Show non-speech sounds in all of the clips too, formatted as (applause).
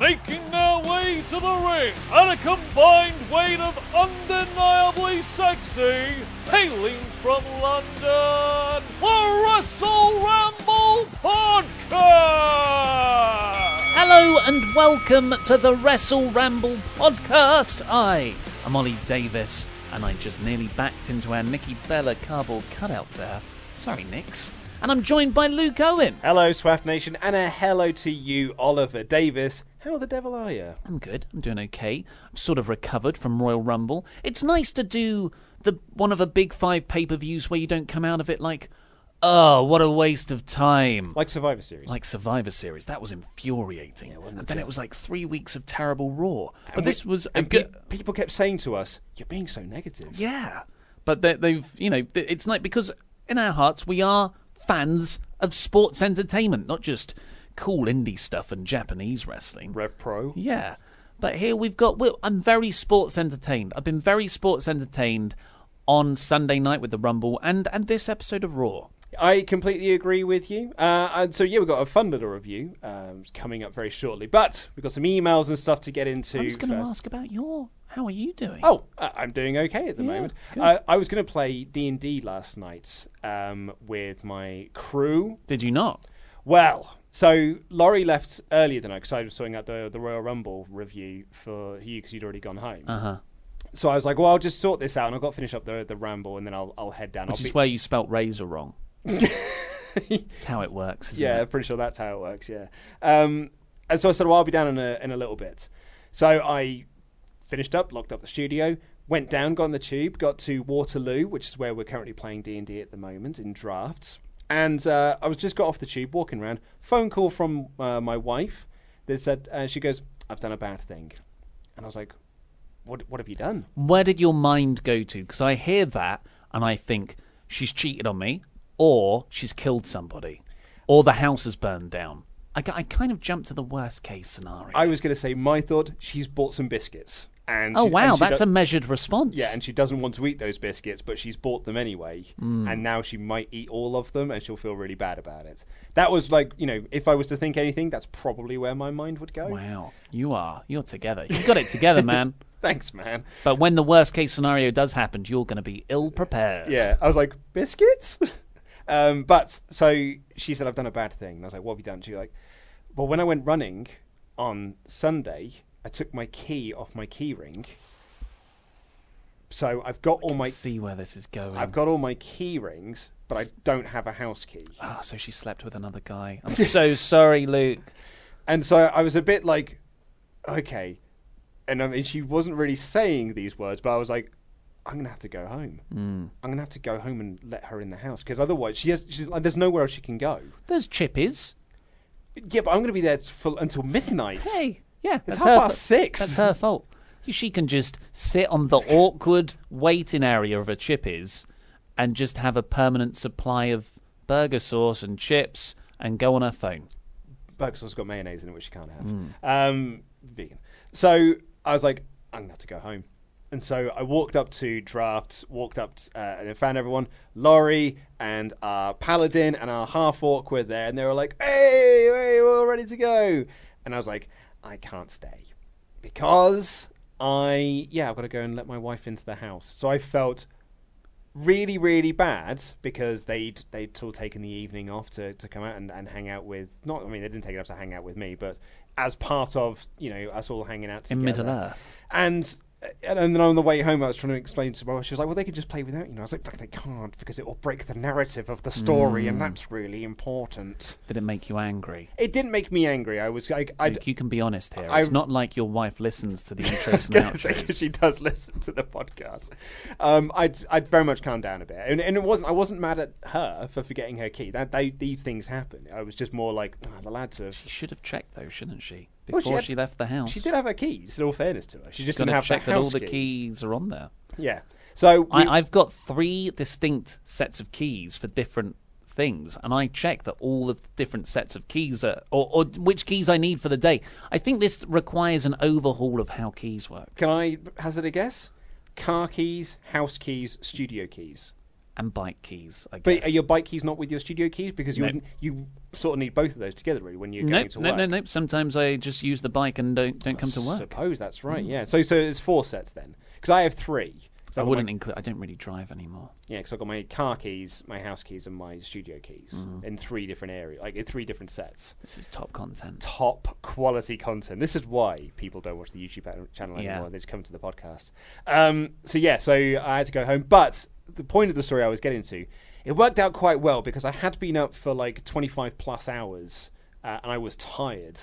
Making their way to the ring at a combined weight of undeniably sexy, hailing from London, the Wrestle Ramble Podcast! Hello and welcome to the Wrestle Ramble Podcast. I am Ollie Davis, and I just nearly backed into our Nikki Bella cardboard cutout there. Sorry, Nix. And I'm joined by Luke Owen. Hello, Swaff Nation, and a hello to you, Oliver Davis. How the devil are you? I'm good. I'm doing okay. I've sort of recovered from Royal Rumble. It's nice to do the one of the big five pay per views where you don't come out of it like, oh, what a waste of time. Like Survivor Series. Like Survivor Series. That was infuriating. Yeah, and then it was like three weeks of terrible Raw. But And this was a and pe- good. people kept saying to us, "You're being so negative." Yeah. But they, they've, you know, it's like because in our hearts we are fans of sports entertainment, not just cool indie stuff and Japanese wrestling. Rev Pro. Yeah. But here we've got. Well, I'm very sports entertained. I've been very sports entertained on Sunday night with the Rumble and and this episode of Raw. I completely agree with you. Uh, and so yeah, we've got a fun little review um, coming up very shortly, but we've got some emails and stuff to get into. I was going to ask about your. How are you doing? Oh, uh, I'm doing okay at the Yeah, moment. Uh, I was going to play D and D last night um, with my crew. Did you not? Well, so Laurie left earlier than I because I was sorting out the the Royal Rumble review for you because you'd already gone home. Uh huh. So I was like, well, I'll just sort this out and I've got to finish up the the Ramble and then I'll I'll head down. Which I'll is be- where you spelt razor wrong. (laughs) That's how it works. Isn't yeah, it? I'm pretty sure that's how it works. Yeah. Um, and so I said, well, I'll be down in a in a little bit. So I finished up, locked up the studio, went down, got on the tube, got to Waterloo, which is where we're currently playing D and D at the moment in Draughts. And uh, I was just got off the tube, walking around. Phone call from uh, my wife. That said, uh, she goes, "I've done a bad thing," and I was like, "What? What have you done?" Where did your mind go to? Because I hear that and I think she's cheated on me, or she's killed somebody, or the house has burned down. I, I kind of jumped to the worst case scenario. I was going to say my thought. She's bought some biscuits. And oh she- wow, and that's do- a measured response. Yeah, and she doesn't want to eat those biscuits, but she's bought them anyway. Mm. And now she might eat all of them and she'll feel really bad about it. That was like, you know, if I was to think anything, that's probably where my mind would go. Wow, you are. You're together. You got it together, man. (laughs) Thanks, man. But when the worst case scenario does happen, you're going to be ill prepared. Yeah, I was like, biscuits? (laughs) um, but so she said, I've done a bad thing. And I was like, what have you done? She was like, well, when I went running on Sunday, I took my key off my key ring. So I've got all my See where this is going. I've got all my key rings, but I don't have a house key. Ah, so she slept with another guy. (laughs) I'm so sorry, Luke. And so I was a bit like, okay. And I mean, she wasn't really saying these words, but I was like, I'm gonna have to go home. Hmm. I'm gonna have to go home and let her in the house because otherwise, she has. She's like, there's nowhere else she can go. There's Chippies. Yeah, but I'm gonna be there for, until midnight. Hey, yeah, it's that's half her past fa- six. That's her fault. She can just sit on the awkward waiting area of a Chippies and just have a permanent supply of burger sauce and chips and go on her phone. Burger sauce got mayonnaise in it, which you can't have. Mm. Um, vegan. So I was like, I'm gonna have to go home. And so I walked up to Draughts, walked up t- uh, and found everyone. Laurie and our paladin and our half orc were there, and they were like, "Hey, hey, we're all ready to go." And I was like, "I can't stay because I, yeah, I've got to go and let my wife into the house." So I felt really, really bad because they'd they'd all taken the evening off to, to come out and, and hang out with. Not, I mean, they didn't take it off to hang out with me, but as part of you know us all hanging out together In Middle Earth. and and then on the way home, I was trying to explain to my wife. She was like, "Well, they could just play without you." know, I was like, they can't because it will break the narrative of the story, Mm. and that's really important." Did it make you angry? It didn't make me angry. I was like. Luke, you can be honest here. I- it's not like your wife listens to the (laughs) intros and gonna say, outros. she does listen to the podcast. Um, I'd I'd very much calmed down a bit, and, and it wasn't I wasn't mad at her for forgetting her key. That they, these things happen. I was just more like "Ah, the lads have. She should have checked though, shouldn't she? Well, Before she she, had- left the house. She did have her keys. In all fairness to her, she just didn't to have check that all the key. keys are on there. Yeah. So we- I, I've got three distinct sets of keys for different things, and I check that all the different sets of keys are, or, or which keys I need for the day. I think this requires an overhaul of how keys work can I hazard a guess? Car keys, house keys, studio keys. And bike keys. I guess. But are your bike keys not with your studio keys? Because you No. wouldn't, you sort of need both of those together, really, when you're going Nope, to work. no, no. no. Sometimes I just use the bike and don't don't come to work. Suppose that's right. Yeah. So so it's four sets then, because I have three. So I I've wouldn't My, include. I don't really drive anymore. yeah, because I've got my car keys, my house keys, and my studio keys Mm-hmm. in three different areas, like in three different sets. This is top content. Top quality content. This is why people don't watch the YouTube channel Yeah. anymore. They just come to the podcast. Um, so yeah, so I had to go home. But the point of the story I was getting to, it worked out quite well because I had been up for like 25 plus hours, uh, and I was tired,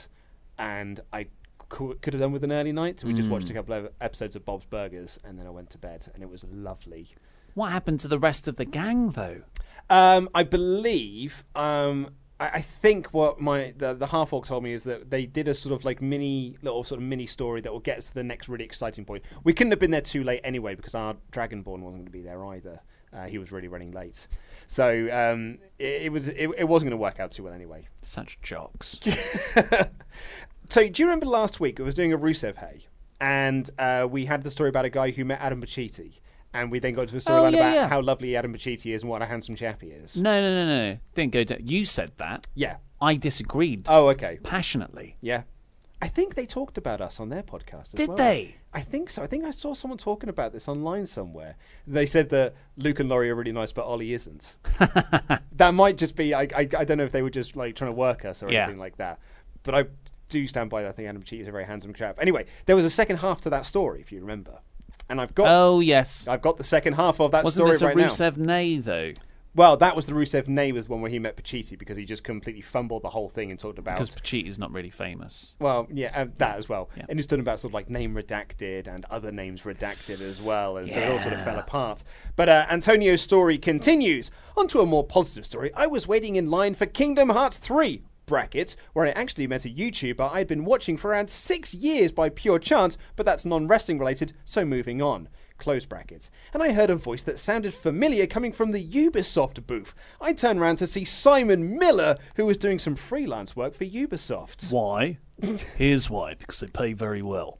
and I cou- could have done with an early night. So we just watched a couple of episodes of Bob's Burgers, and then I went to bed, and it was lovely. What happened to the rest of the gang though? Um, I believe. Um, I, I think what my the, the half orc told me is that they did a sort of like mini little sort of mini story that will get us to the next really exciting point. We couldn't have been there too late anyway because our Dragonborn wasn't going to be there either. Uh, he was really running late, so um, it, it was it, it wasn't going to work out too well anyway. Such jocks. (laughs) So, do you remember last week I was doing a Rusev Hay, and uh, we had the story about a guy who met Adam Pacitti, and we then got to the storyline Oh, yeah, about yeah. how lovely Adam Pacitti is and what a handsome chap he is. No, no, no, no. Didn't go down. You said that. Yeah. I disagreed Oh, okay. passionately. Yeah. I think they talked about us on their podcast as Did well. they? I think so. I think I saw someone talking about this online somewhere. They said that Luke and Laurie are really nice, but Ollie isn't. (laughs) that might just be. I, I. I don't know if they were just like trying to work us or Yeah. anything like that. But I do stand by that. I think Adam Cheat is a very handsome chap. Anyway, there was a second half to that story, if you remember, and I've got. Oh yes. I've got the second half of that story. Wasn't story this a right now. Rusev Nay though? Well, that was the Rusev neighbours one where he met Pacitti because he just completely fumbled the whole thing and talked about Because Pacitti's not really famous. Well, yeah, uh, that as well. Yeah. And he's talking about sort of like name redacted and other names redacted as well, and so it all sort of fell apart. But uh, Antonio's story continues. On to a more positive story. I was waiting in line for Kingdom Hearts 3. Brackets, where I actually met a YouTuber I'd been watching for around six years by pure chance, but that's non wrestling related, so moving on. Close brackets. And I heard a voice that sounded familiar coming from the Ubisoft booth. I turned around to see Simon Miller, who was doing some freelance work for Ubisoft. Why? (laughs) Here's why. Because they pay very well.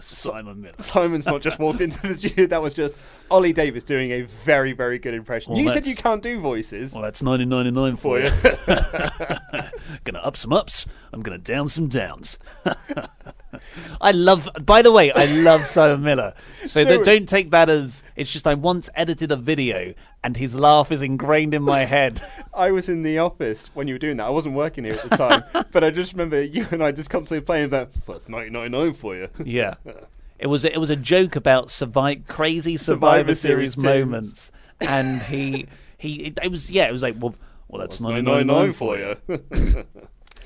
Simon Miller. Simon's not just walked into the studio. That was just Ollie Davis doing a very, very good impression. Well, you said that's- you can't do voices. Well, that's 1999 for you. (laughs) gonna up some ups. I'm gonna down some downs. (laughs) I love. By the way, I love Simon Miller. So Do that, it. don't take that as it's just I once edited a video and his laugh is ingrained in my head. (laughs) I was in the office when you were doing that. I wasn't working here at the time, (laughs) but I just remember you and I just constantly playing that. It's 1999 for you. Yeah. (laughs) It was it was a joke about survive crazy Survivor, Survivor Series Series, moments, and he he it, it was yeah it was like well well that's 1999 1999 for for you.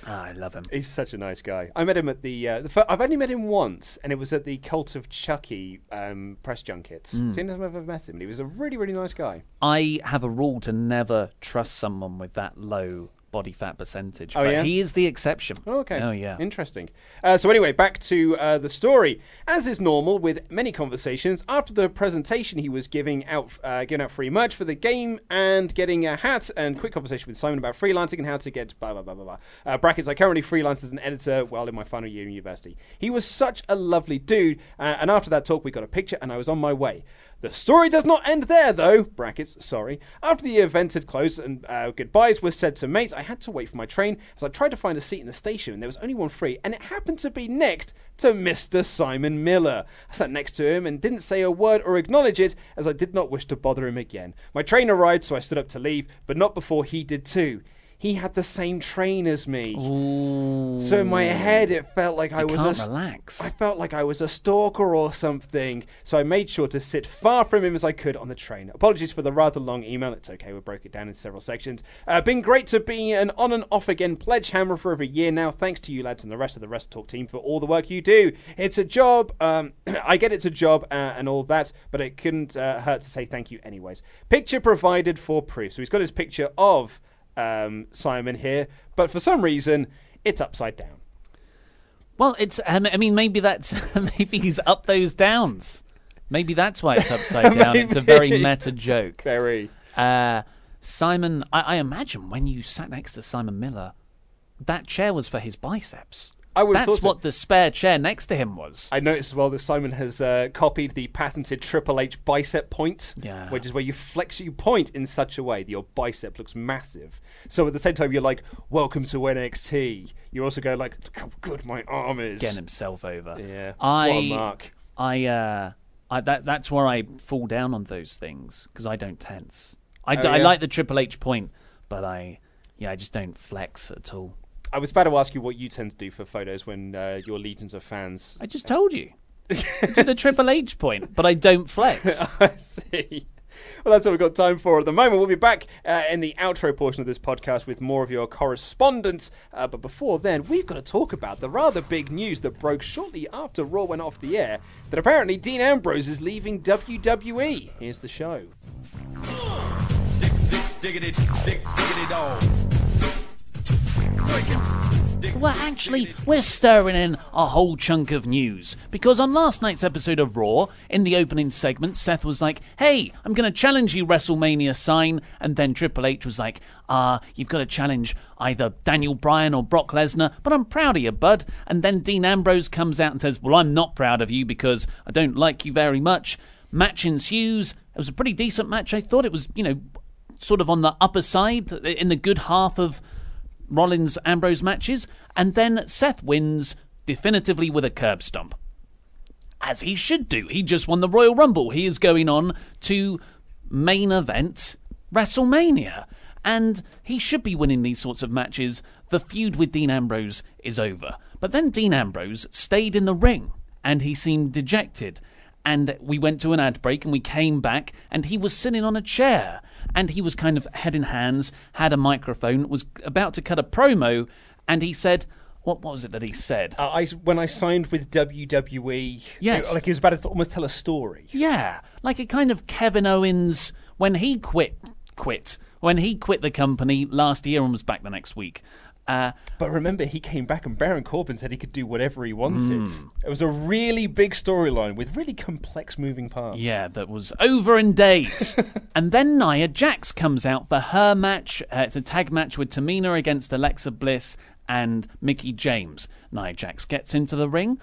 Ah, I love him. He's such a nice guy. I met him at the. Uh, the I've only met him once, and it was at the Cult of Chucky um, press junkets. Hmm. Seen as I've ever met him. He was a really, really nice guy. I have a rule to never trust someone with that low body fat percentage. Oh, but yeah? he is the exception. Oh, okay. Oh yeah. Interesting. Uh, so anyway, back to uh, the story. As is normal with many conversations, after the presentation, he was giving out uh, giving out free merch for the game and getting a hat and quick conversation with Simon about freelancing and how to get blah blah blah blah blah. Uh, brackets. I currently freelance as an editor while in my final year in university. He was such a lovely dude. Uh, and after that talk, we got a picture, and I was on my way. The story does not end there, though. Brackets, sorry. After the event had closed and uh, goodbyes were said to mates, I had to wait for my train as I tried to find a seat in the station, and there was only one free, and it happened to be next to Mr. Simon Miller. I sat next to him and didn't say a word or acknowledge it, as I did not wish to bother him again. My train arrived, so I stood up to leave, but not before he did too. He had the same train as me. So in my head, it felt like I was can't a, relax. I felt like I was a stalker or something. So I made sure to sit far from him as I could on the train. Apologies for the rather long email. It's okay. We broke it down in several sections. Uh, been great to be an on and off again pledge hammer for over a year now. Thanks to you lads and the rest of the Rest Talk team for all the work you do. It's a job. Um, (clears throat) I get it's a job uh, and all that, but it couldn't uh, hurt to say thank you anyways. Picture provided for proof. So he's got his picture of um, Simon here, but for some reason it's upside down. Well, it's. Um, I mean, maybe that's (laughs) maybe he's up those downs. Maybe that's why it's upside (laughs) down. It's a very meta joke. Very. Uh, Simon, I, I imagine when you sat next to Simon Miller, that chair was for his biceps. I would That's what the spare chair next to him was. I noticed as well that Simon has uh, copied the patented Triple H bicep point, Yeah. which is where you flex, you point in such a way that your bicep looks massive. So at the same time, you're like, "Welcome to NXT." You're also going like, "Look how good my arm is." Getting himself over. Yeah. I, What a mark. I, uh, I that that's where I fall down on those things because I don't tense. I, d- Oh, I yeah? like the Triple H point, but I, yeah, I just don't flex at all. I was about to ask you what you tend to do for photos when uh, your legions of fans. I just told you. (laughs) to the Triple H point, but I don't flex. (laughs) I see. Well, that's all we've got time for at the moment. We'll be back uh, in the outro portion of this podcast with more of your correspondence. Uh, but before then, we've got to talk about the rather big news that broke shortly after Raw went off the air that apparently Dean Ambrose is leaving WWE. Here's the show. Diggity, dig, diggity dog. Well, actually, we're stirring in a whole chunk of news because on last night's episode of Raw, in the opening segment, Seth was like, "Hey, I'm going to challenge you, WrestleMania sign," and then Triple H was like, "Ah, you've got to challenge either Daniel Bryan or Brock Lesnar, but I'm proud of you, bud." And then Dean Ambrose comes out and says, "Well, I'm not proud of you because I don't like you very much." Match ensues. It was a pretty decent match. I thought it was, you know, sort of on the upper side, in the good half of Rollins Ambrose matches, and then Seth wins definitively with a curb stomp. As he should do. He just won the Royal Rumble. He is going on to main event WrestleMania. And he should be winning these sorts of matches. The feud with Dean Ambrose is over. But then Dean Ambrose stayed in the ring and he seemed dejected. And we went to an ad break and we came back and he was sitting on a chair and he was kind of head in hands, had a microphone, was about to cut a promo, and he said, what, what was it that he said? Uh, I, when I signed with WWE, Yes. it- like he was about to almost tell a story. Yeah, like a kind of Kevin Owens when he quit, quit when he quit the company last year and was back the next week. Uh, But remember, he came back and Baron Corbin said he could do whatever he wanted. Hmm. It was a really big storyline with really complex moving parts. yeah, that was over in days. (laughs) and then Nia Jax comes out for her match. Uh, it's a tag match with Tamina against Alexa Bliss and Mickie James. Nia Jax gets into the ring,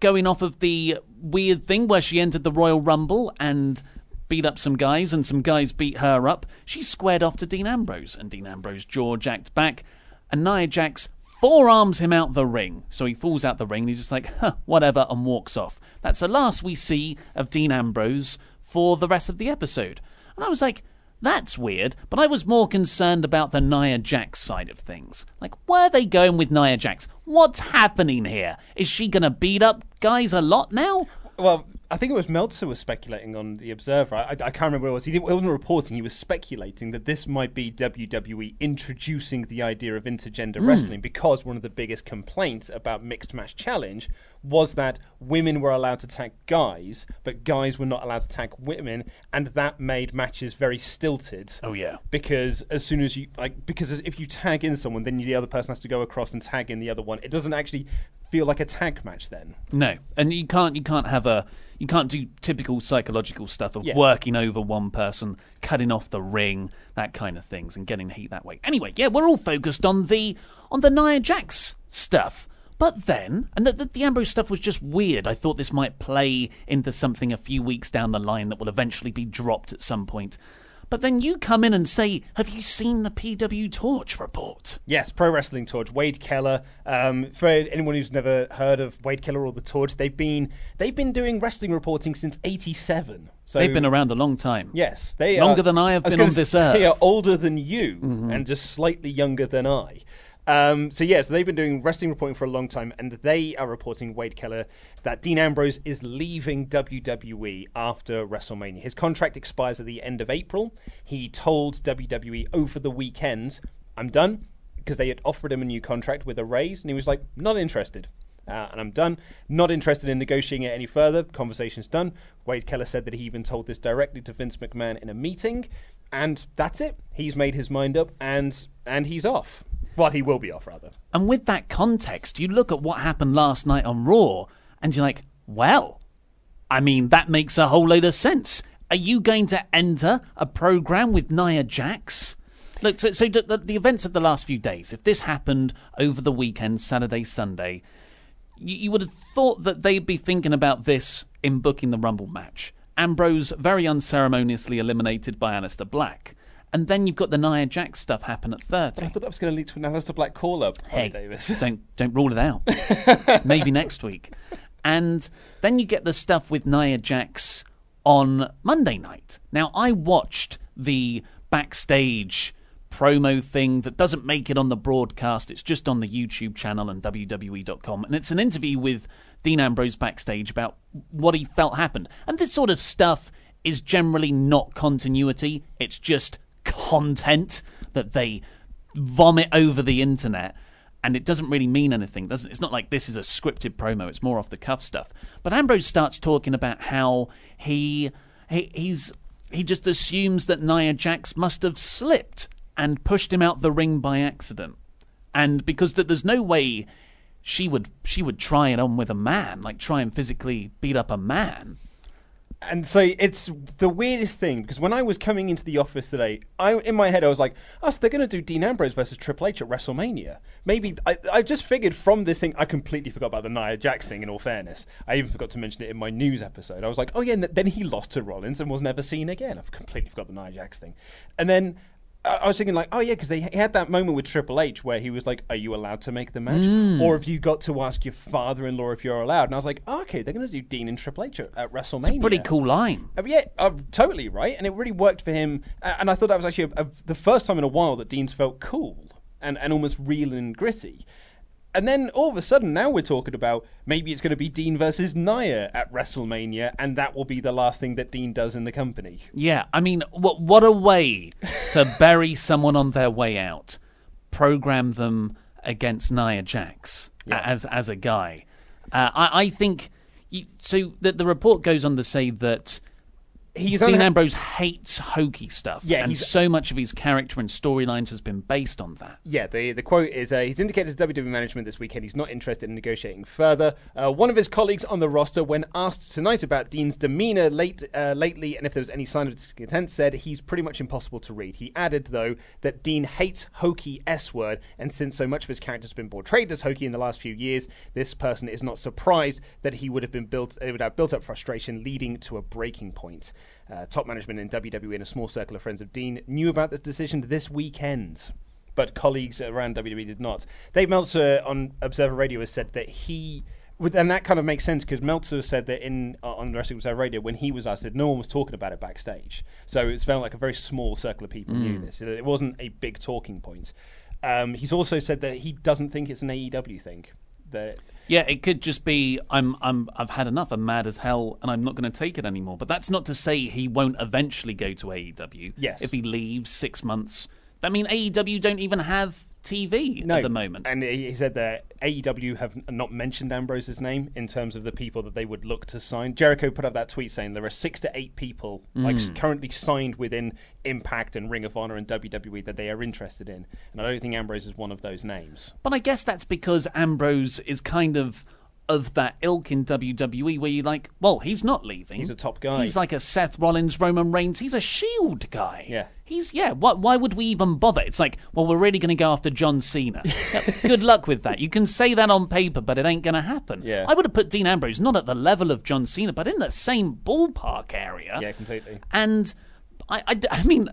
going off of the weird thing where she entered the Royal Rumble and beat up some guys, and some guys beat her up. She squared off to Dean Ambrose, and Dean Ambrose jaw jacked back, and Nia Jax forearms him out the ring. So he falls out the ring, and he's just like, huh, whatever, and walks off. That's the last we see of Dean Ambrose for the rest of the episode. And I was like, that's weird, but I was more concerned about the Nia Jax side of things. Like, where are they going with Nia Jax? What's happening here? Is she going to beat up guys a lot now? Well, I think it was Meltzer was speculating on the Observer. I, I can't remember what it was. He, didn't, he wasn't reporting. He was speculating that this might be WWE introducing the idea of intergender hmm. wrestling because one of the biggest complaints about mixed match challenge was that women were allowed to tag guys, but guys were not allowed to tag women, and that made matches very stilted. Oh, yeah. because as soon as you like because if you tag in someone then the other person has to go across and tag in the other one it doesn't actually feel like a tag match then No, and you can't you can't have a you can't do typical psychological stuff of Yeah. working over one person, cutting off the ring, that kind of things, and getting heat that way. Anyway, yeah, we're all focused on the on the Nia Jax stuff. But then, and the, the, the Ambrose stuff was just weird. I thought this might play into something a few weeks down the line that will eventually be dropped at some point. But then you come in and say, Have you seen the PW Torch report? Yes, Pro Wrestling Torch. Wade Keller. Um, for anyone who's never heard of Wade Keller or the Torch, they've been they've been doing wrestling reporting since '87. So They've been around a long time. Yes, they Longer are, than I have was been on this earth. Mm-hmm. They are older than you and just slightly younger than I. Um, so yes, they've been doing wrestling reporting for a long time, and they are reporting Wade Keller that Dean Ambrose is leaving WWE after WrestleMania. His contract expires at the end of April. He told WWE over the weekend, "I'm done," because they had offered him a new contract with a raise, and he was like, "Not interested." Uh, and I'm done. Not interested in negotiating it any further. Conversation's done. Wade Keller said that he even told this directly to Vince McMahon in a meeting, and that's it. He's made his mind up, and and he's off. Well, he will be off rather. And with that context, you look at what happened last night on Raw, and you're like, well, I mean, that makes a whole load of sense. Are you going to enter a program with Nia Jax? Look, so, so the, the events of the last few days, if this happened over the weekend, Saturday, Sunday, you, you would have thought that they'd be thinking about this in booking the Rumble match. Ambrose very unceremoniously eliminated by Aleister Black. And then you've got the Nia Jax stuff happen at 30. I thought that was going to lead to an Black call up. Hey, Davis. (laughs) don't don't rule it out. (laughs) Maybe next week. And then you get the stuff with Nia Jax on Monday night. Now I watched the backstage promo thing that doesn't make it on the broadcast. It's just on the YouTube channel and WWE.com. And it's an interview with Dean Ambrose backstage about what he felt happened. And this sort of stuff is generally not continuity, it's just content that they vomit over the internet and it doesn't really mean anything. Doesn't it's not like this is a scripted promo. It's more off the cuff stuff. But Ambrose starts talking about how he, he he's he just assumes that Nia Jax must have slipped and pushed him out the ring by accident, and because that there's no way she would she would try it on with a man, like try and physically beat up a man. And so it's the weirdest thing because when I was coming into the office today, I in my head I was like, "Oh, so they're going to do Dean Ambrose versus Triple H at WrestleMania." Maybe I, I just figured from this thing, I completely forgot about the Nia Jax thing. In all fairness, I even forgot to mention it in my news episode. I was like, "Oh yeah," and then he lost to Rollins and was never seen again. I've completely forgot the Nia Jax thing, and then. I was thinking like, oh yeah, because they had that moment with Triple H where he was like, "Are you allowed to make the match, or have you got to ask your father-in-law if you're allowed?" And I was like, oh, "Okay, they're going to do Dean and Triple H at, at WrestleMania." It's a pretty cool line. Uh, yeah, uh, totally right, and it really worked for him. Uh, and I thought that was actually a, a, the first time in a while that Dean's felt cool and, and almost real and gritty. And then all of a sudden, now we're talking about maybe it's going to be Dean versus Nia at WrestleMania, and that will be the last thing that Dean does in the company. Yeah, I mean, what what a way to (laughs) bury someone on their way out. Program them against Nia Jax as as a guy. Uh, I I think you, so. The, the report goes on to say that He's Dean Ambrose hates hokey stuff, Yeah, and so much of his character and storylines has been based on that. Yeah, the the quote is uh, he's indicated to WWE management this weekend he's not interested in negotiating further. Uh, one of his colleagues on the roster, when asked tonight about Dean's demeanor late uh, lately and if there was any sign of discontent, said he's pretty much impossible to read. He added though that Dean hates hokey S word, and since so much of his character has been portrayed as hokey in the last few years, this person is not surprised that he would have been built it would have built up frustration, leading to a breaking point. Uh, top management in WWE and a small circle of friends of Dean knew about this decision this weekend, but colleagues around WWE did not. Dave Meltzer on Observer Radio has said that he. with- And that kind of makes sense because Meltzer said that in uh, on Wrestling Observer Radio when he was asked that no one was talking about it backstage, so it felt like a very small circle of people knew this. It wasn't a big talking point. Um, he's also said that he doesn't think it's an AEW thing. That Yeah, it could just be I'm I'm I've had enough. I'm mad as hell, and I'm not going to take it anymore. But that's not to say he won't eventually go to AEW. Yes. if he leaves six months. I mean, AEW don't even have TV no, at the moment. And he said that AEW have not mentioned Ambrose's name in terms of the people that they would look to sign. Jericho put up that tweet saying there are six to eight people like Mm. currently signed within Impact and Ring of Honor and WWE that they are interested in, and I don't think Ambrose is one of those names. But I guess that's because Ambrose is kind of of that ilk in WWE where you're like, well, he's not leaving. He's a top guy. He's like a Seth Rollins, Roman Reigns. He's a Shield guy. Yeah. He's yeah. Why, why would we even bother? It's like, well, we're really going to go after John Cena. (laughs) Good luck with that. You can say that on paper, but it ain't going to happen. Yeah. I would have put Dean Ambrose not at the level of John Cena, but in the same ballpark area. Yeah, completely. And I, I, I mean,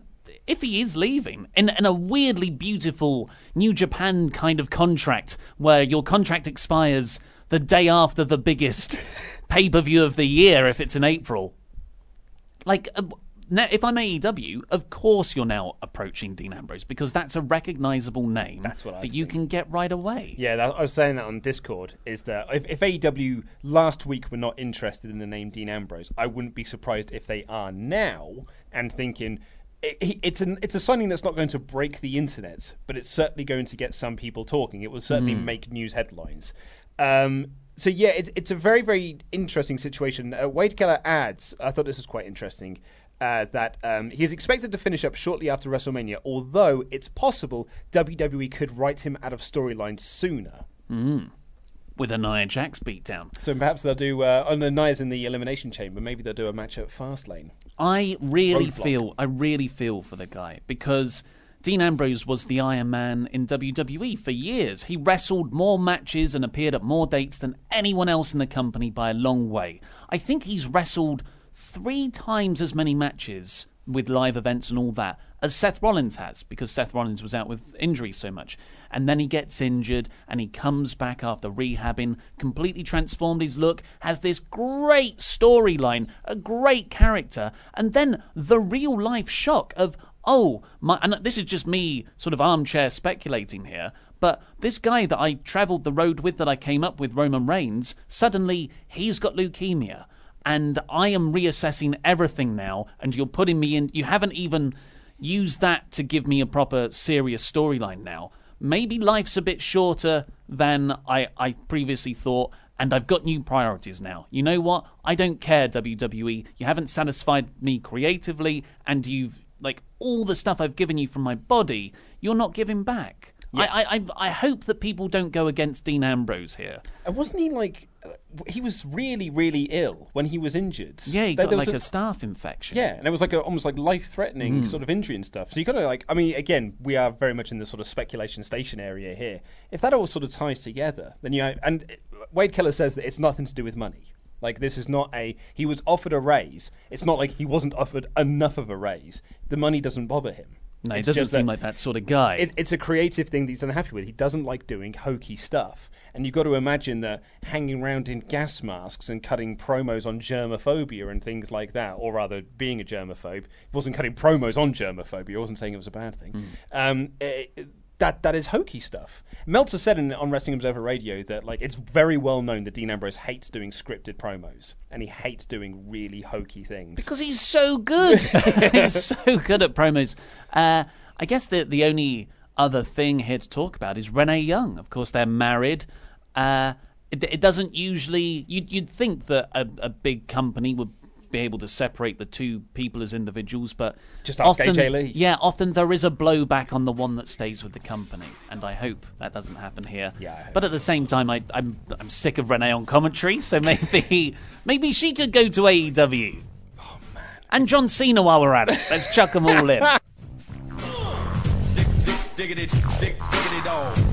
if he is leaving in, in a weirdly beautiful New Japan kind of contract where your contract expires the day after the biggest pay per view of the year, if it's in April, like. Uh, now, if I'm AEW, of course you're now approaching Dean Ambrose because that's a recognizable name That's what I that you can get right away. Yeah, that, I was saying that on Discord. Is that if, if AEW last week were not interested in the name Dean Ambrose, I wouldn't be surprised if they are now and thinking it, it- it's an it's a signing that's not going to break the internet, but it's certainly going to get some people talking. It will certainly make news headlines. Um, so yeah, it's it's a very very interesting situation. Uh, Wade Keller adds, I thought this was quite interesting. Uh, that um, he is expected to finish up shortly after WrestleMania, although it's possible WWE could write him out of storyline sooner. With a Nia Jax beatdown. So perhaps they'll do. Uh, oh no, Nia's in the Elimination Chamber. Maybe they'll do a match at Fastlane. I really Roadblock. feel, I really feel for the guy because Dean Ambrose was the Iron Man in WWE for years. He wrestled more matches and appeared at more dates than anyone else in the company by a long way. I think he's wrestled three times as many matches with live events and all that as Seth Rollins has because Seth Rollins was out with injury so much. And then he gets injured and he comes back after rehabbing, completely transformed his look, has this great storyline, a great character, and then the real life shock of, oh, my, and this is just me sort of armchair speculating here. But this guy that I travelled the road with, that I came up with, Roman Reigns, suddenly he's got leukemia and I am reassessing everything now, and you're putting me in. You haven't even used that to give me a proper serious storyline now. Maybe life's a bit shorter than I, I previously thought, and I've got new priorities now. You know what? I don't care, WWE. You haven't satisfied me creatively, and you've, like, all the stuff I've given you from my body, you're not giving back. I, I, I, I hope that people don't go against Dean Ambrose here. And wasn't he like? uh, He was really, really ill when he was injured. Yeah, he There- got there was like a, staph infection. Yeah, and it was like a, almost like life-threatening Hmm. sort of injury and stuff. So you got to like, I mean, again, we are very much in the sort of speculation station area here. If that all sort of ties together, then you know, and Wade Keller says that it's nothing to do with money. Like this is not a he was offered a raise. It's not like he wasn't offered enough of a raise. The money doesn't bother him. No, he doesn't seem like that sort of guy. it, it's a creative thing that he's unhappy with. He doesn't like doing hokey stuff. And you've got to imagine that hanging around in gas masks and cutting promos on germophobia and things like that, or rather being a germaphobe, he wasn't cutting promos on germophobia, I wasn't saying it was a bad thing. Um, eh, that that is hokey stuff. Meltzer said in, on Wrestling Observer Radio that like it's very well known that Dean Ambrose hates doing scripted promos and he hates doing really hokey things. Because he's so good. (laughs) (laughs) he's so good at promos. Uh, I guess the the only other thing here to talk about is Renee Young. Of course, they're married. Uh, it, it doesn't usually. You'd, you'd think that a, a big company would be able to separate the two people as individuals, but Just ask often, AJ Lee. Yeah, often there is a blowback on the one that stays with the company, and I hope that doesn't happen here. Yeah, but at the same time, I, I'm I'm sick of Renee on commentary, so maybe (laughs) maybe she could go to AEW. Oh, And John Cena while we're at it. Let's chuck them all in. (laughs) Dig, dig, diggity, dig, diggity dog.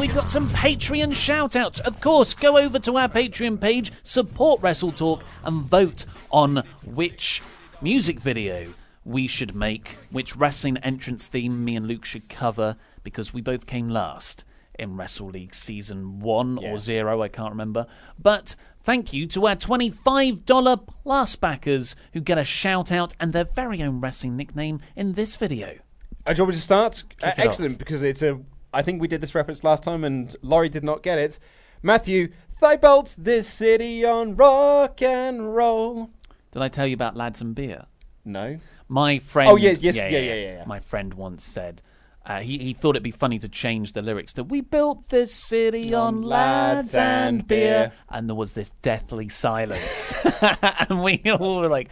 We've got some Patreon shout outs. Of course, go over to our Patreon page, support Wrestle Talk, and vote on which music video we should make, which wrestling entrance theme me and Luke should cover, because we both came last in Wrestle League Season 1 or 0, I can't remember. But thank you to our $25 plus backers who get a shout out and their very own wrestling nickname in this video. Uh, do you want me to start? Uh, excellent, because it's a. I think we did this reference last time, and Laurie did not get it. Matthew, thigh belts this city on rock and roll. Did I tell you about Lads and Beer? No. My friend. Oh, yes, yes, yeah, yeah, yeah, yeah. My friend once said. Uh, he, he thought it'd be funny to change the lyrics to "We built this city on, On lads lads and and beer," beer. and there was this deathly silence, (laughs) and we all were like,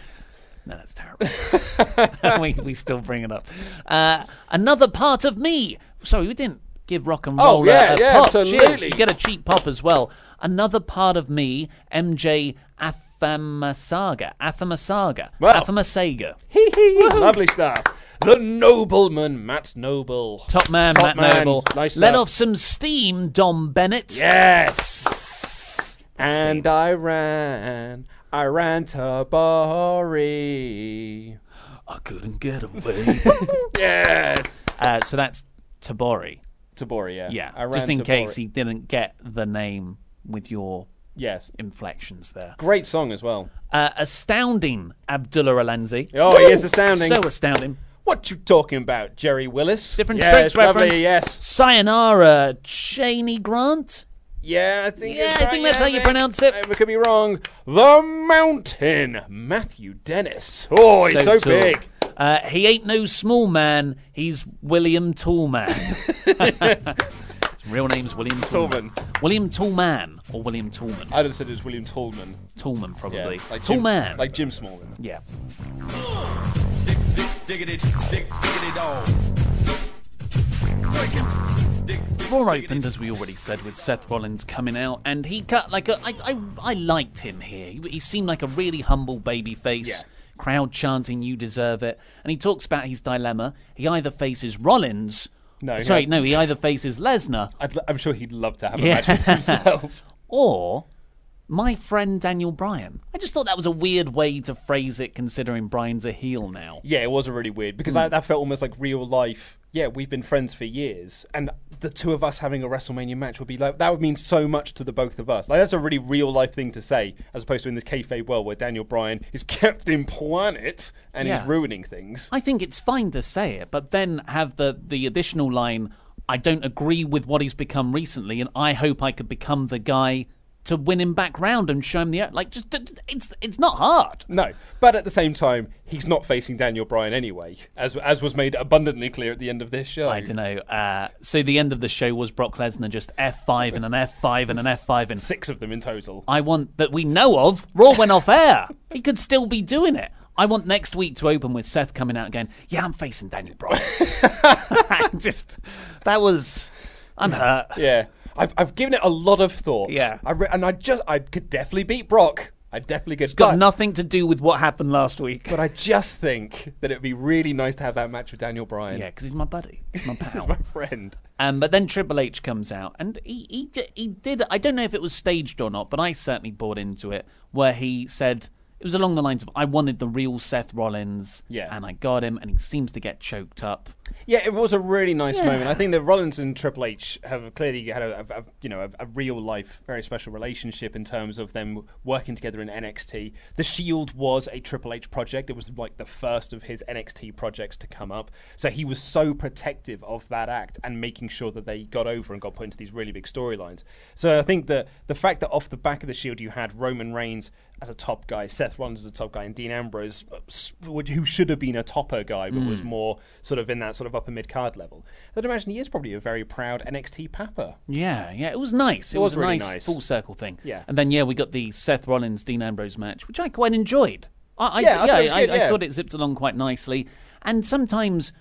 "No, that's terrible." (laughs) we we still bring it up. Uh, another part of me. Sorry, we didn't give rock and Oh, roll yeah, a, yeah, pop. absolutely. Cheers. You get a cheap pop as well. Another part of me, MJ Afamasaga, Afamasaga, Wow. Afamasaga. Hee hee. Lovely stuff. The nobleman, Matt Noble. Top man, Top Matt man. Noble. Nice Let stuff. off some steam, Dom Bennett. Yes. And I ran. I ran to Bari. I couldn't get away. (laughs) Yes. uh, so that's Tabori. To Bari, yeah. Yeah, just in case he didn't get the name with your Yes. inflections there. Great song as well. Uh, astounding, Abdullah Alanzi. Oh, he is astounding. So astounding. What you talking about, Jerry Willis? Different yes, strokes lovely, reference. Yes. Sayonara, Cheney Grant. Yeah, I think. Yeah, I right, think that's yeah, how you pronounce it. I could be wrong. The Mountain, Matthew Dennis. Oh, he's so, tall. big. Uh, he ain't no small man. He's William Toolman. (laughs) His real name's William Toolman. Toolman. William Toolman or William Toolman. I'd have said it was William Tallman. Toolman probably. Yeah, like Jim, like Jim Smallman. yeah. Dick, dick, diggity, diggity dog. Raw opened, as we already said, with Seth Rollins coming out, and he cut like a. I, I, I liked him here. He, he seemed like a really humble baby face. Yeah. Crowd chanting, "You deserve it," and he talks about his dilemma. He either faces Rollins. No, sorry, no. no. He either faces Lesnar I'd, l- I'm sure he'd love to have a Yeah. match with himself. (laughs) or my friend Daniel Bryan. I just thought that was a weird way to phrase it, considering Bryan's a heel now. yeah, it was a really weird because Hmm. that, that felt almost like real life. Yeah, we've been friends for years, and the two of us having a WrestleMania match would be like that would mean so much to the both of us. Like that's a really real life thing to say, as opposed to in this kayfabe world where Daniel Bryan is (laughs) Captain Planet and Yeah. he's ruining things. I think it's fine to say it, but then have the the additional line. I don't agree with what he's become recently, and I hope I could become the guy to win him back round and show him the like. Just it's it's not hard. No, but at the same time, he's not facing Daniel Bryan anyway, as as was made abundantly clear at the end of this show. I don't know. Uh, so the end of the show was Brock Lesnar just F five and an F five and an F five and Six of them in total. I want that we know of. Raw went off air. He could still be doing it. I want next week to open with Seth coming out again. Yeah, I'm facing Daniel Bryan. (laughs) (laughs) Just that was. I'm hurt. Yeah, I've I've given it a lot of thought. Yeah. I re- and I just I could definitely beat Brock. I definitely could. It's got but, nothing to do with what happened last week. but I just think that it'd be really nice to have that match with Daniel Bryan. Yeah, because he's my buddy. He's my (laughs) He's pal. my friend. Um, but then Triple H comes out, and he, he he did. I don't know if it was staged or not, but I certainly bought into it. Where he said it was along the lines of, "I wanted the real Seth Rollins, Yeah. and I got him, and he seems to get choked up." Yeah, it was a really nice Yeah. moment. I think that Rollins and Triple H have clearly had a, a, you know a, a real life, very special relationship in terms of them working together in NXT. The Shield was a Triple H project. It was like the first of his NXT projects to come up. So he was so protective of that act and making sure that they got over and got put into these really big storylines. So I think that the fact that off the back of the Shield you had Roman Reigns as a top guy, Seth Rollins as a top guy, and Dean Ambrose, uh, who should have been a topper guy but was more sort of in that sort of upper mid card level. I'd imagine he is probably a very proud NXT Papa. Yeah, yeah, it was nice. It, It was a really nice, nice. full circle thing. Yeah. and then yeah, we got the Seth Rollins Dean Ambrose match, which I quite enjoyed. I, I, Yeah, I thought it was good, I yeah. thought it zipped along quite nicely. And sometimes,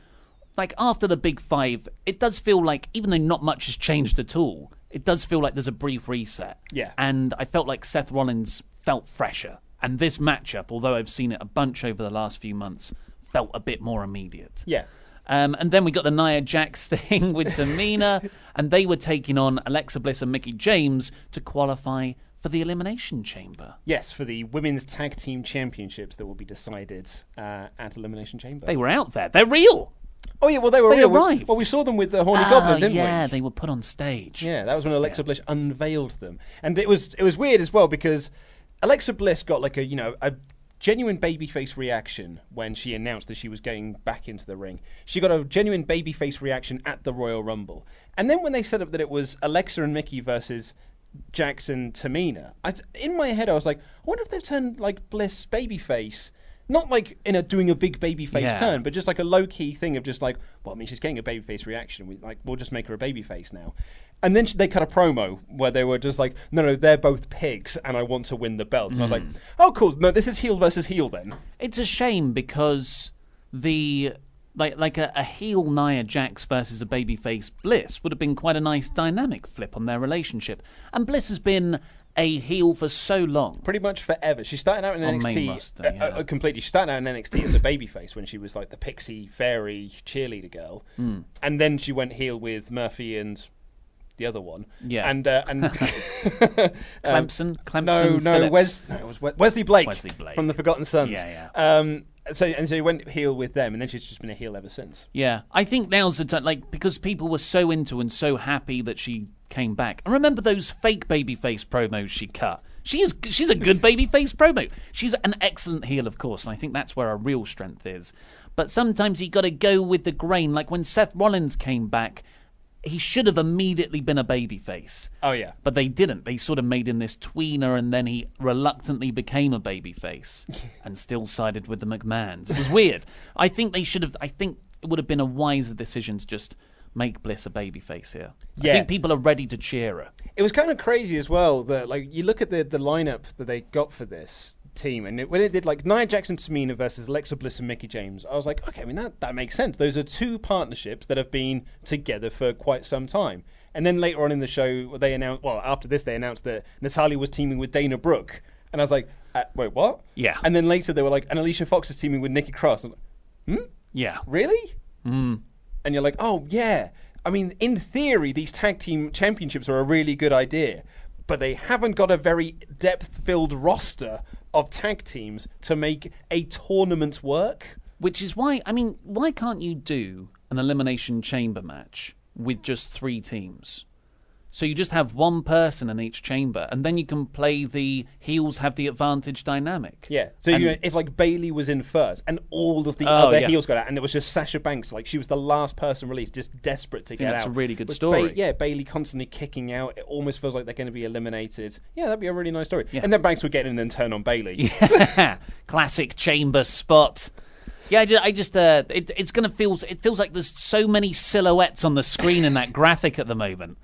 like after the big five, it does feel like even though not much has changed at all, it does feel like there's a brief reset. Yeah. and I felt like Seth Rollins felt fresher, and this matchup, although I've seen it a bunch over the last few months, felt a bit more immediate. Yeah. Um, and then we got the Nia Jax (laughs) thing with Tamina, and they were taking on Alexa Bliss and Mickie James to qualify for the Elimination Chamber. Yes, for the women's tag team championships that will be decided uh, at Elimination Chamber. They were out there. They're real. oh yeah, well they were they real. We- arrived. Well, we saw them with the Horny Ah, Goblin, didn't yeah, we? Yeah, they were put on stage. Yeah, that was when Alexa Bliss unveiled them, and it was it was weird as well because Alexa Bliss got like a you know a genuine babyface reaction when she announced that she was going back into the ring. She got a genuine babyface reaction at the Royal Rumble, and then when they set up that it was Alexa and Mickie versus Jackson Tamina, I, in my head I was like, I wonder if they've turned like Bliss babyface. Not like in a doing a big babyface Yeah. turn, but just like a low key thing of just like, well, I mean, she's getting a babyface reaction. We like, we'll just make her a babyface now. And then sh- they cut a promo where they were just like, no, no, they're both pigs, and I want to win the belt. And I was like, mm. oh, cool. No, this is heel versus heel then. It's a shame because the like like a, a heel Nia Jax versus a babyface Bliss would have been quite a nice dynamic flip on their relationship. And Bliss has been a heel for so long. Pretty much forever. She started out in On main NXT roster, uh, yeah. uh, completely. She started out in NXT as a babyface when she was like the pixie fairy cheerleader girl, Hmm. and then she went heel with Murphy and the other one. Yeah. and uh, and (laughs) (laughs) Clemson, Clemson, No, no, Wes, no, it was We- Wesley Blake, Wesley Blake. from the Forgotten Sons. Yeah, Um, so and so he went heel with them, and then she's just been a heel ever since. Yeah, I think now's the time, like because people were so into and so happy that she came back. I remember those fake babyface promos she cut. She is she's a good babyface promo. She's an excellent heel, of course, and I think that's where her real strength is. But sometimes you got to go with the grain. Like when Seth Rollins came back, he should have immediately been a babyface. Oh yeah, But they didn't. They sort of made him this tweener, and then he reluctantly became a babyface, (laughs) and still sided with the McMahons. It was weird. I think they should have. I think it would have been a wiser decision to just make Bliss a babyface here. I think people are ready to cheer her. it was kind of crazy as well that like you look at the the lineup that they got for this team, and it, when it did like Nia Jackson, Tamina versus Alexa Bliss and Mickie James, I was like, okay, I mean that that makes sense. Those are two partnerships that have been together for quite some time. And then later on in the show, they announced. Well, after this, they announced that Natalya was teaming with Dana Brooke, and I was like, uh, wait, what? Yeah. And then later they were like, and Alicia Fox is teaming with Nikki Cross. I'm like, Yeah. really? And you're like, oh yeah. I mean, in theory, these tag team championships are a really good idea, but they haven't got a very depth-filled roster of tag teams to make a tournament work. Which is why, I mean, why can't you do an Elimination Chamber match with just three teams? So you just have one person in each chamber, and then you can play the heels have the advantage dynamic. Yeah. So And- you know, if like Bayley was in first, and all of the Oh, other yeah. heels got out, and it was just Sasha Banks, like she was the last person released, just desperate to get that's out. That's a really good With story. yeah, Bayley constantly kicking out. It almost feels like they're going to be eliminated. Yeah, that'd be a really nice story. And then Banks would get in and turn on Bayley. (laughs) Yeah. Classic chamber spot. Yeah, I just, I just uh, it, it's gonna feel. It feels like there's so many silhouettes on the screen in that graphic at the moment.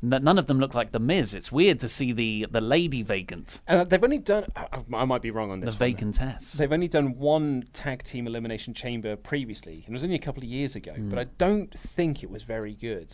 None of them look like the Miz. It's weird to see the the lady vacant, And they've only done. I, I might be wrong on the this. one. vacantess. They've only done one tag team elimination chamber previously, and it was only a couple of years ago. But I don't think it was very good.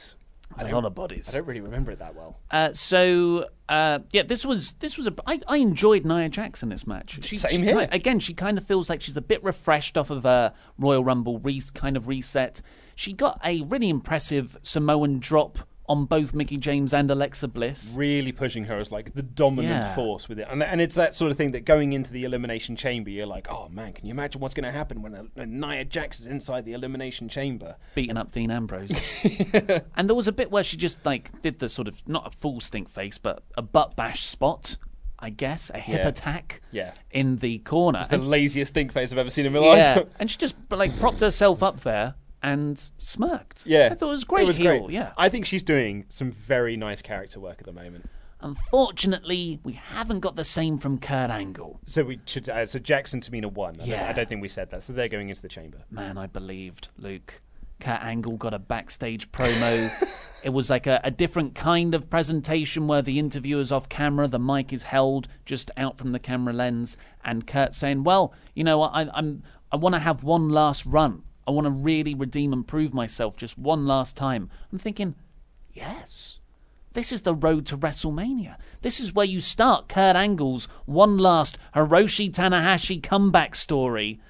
It's a lot of bodies. I don't really remember it that well. Uh, so uh, yeah, this was this was a. I, I enjoyed Nia Jax in this match. She, Same she here. ki- again, she kind of feels like she's a bit refreshed off of a Royal Rumble re- kind of reset. She got a really impressive Samoan drop on both Mickie James and Alexa Bliss. Really pushing her as like the dominant Yeah. force with it, and, and it's that sort of thing that going into the elimination chamber, you're like, oh man, can you imagine what's going to happen when, a, when Nia Jax is inside the elimination chamber? beating up Dean Ambrose. (laughs) and there was a bit where she just like did the sort of not a full stink face, but a butt bash spot, I guess, a hip Yeah. attack Yeah. in the corner. The laziest stink face I've ever seen in my yeah, life. (laughs) and she just like propped herself up there and smirked. yeah, I thought it was great. It was heel, great. Yeah. I think she's doing some very nice character work at the moment. Unfortunately, we haven't got the same from Kurt Angle. So we should. Uh, so Jackson Tamina won. I, don't, Yeah. I don't think we said that. So they're going into the chamber. Man, I believed Luke. Kurt Angle got a backstage promo. (laughs) it was like a, a different kind of presentation where the interviewer's off camera, the mic is held just out from the camera lens, and Kurt saying, "Well, you know, I, I'm I want to have one last run. I want to really redeem and prove myself just one last time." I'm thinking, yes. This is the road to WrestleMania. This is where you start Kurt Angle's one last Hiroshi Tanahashi comeback story.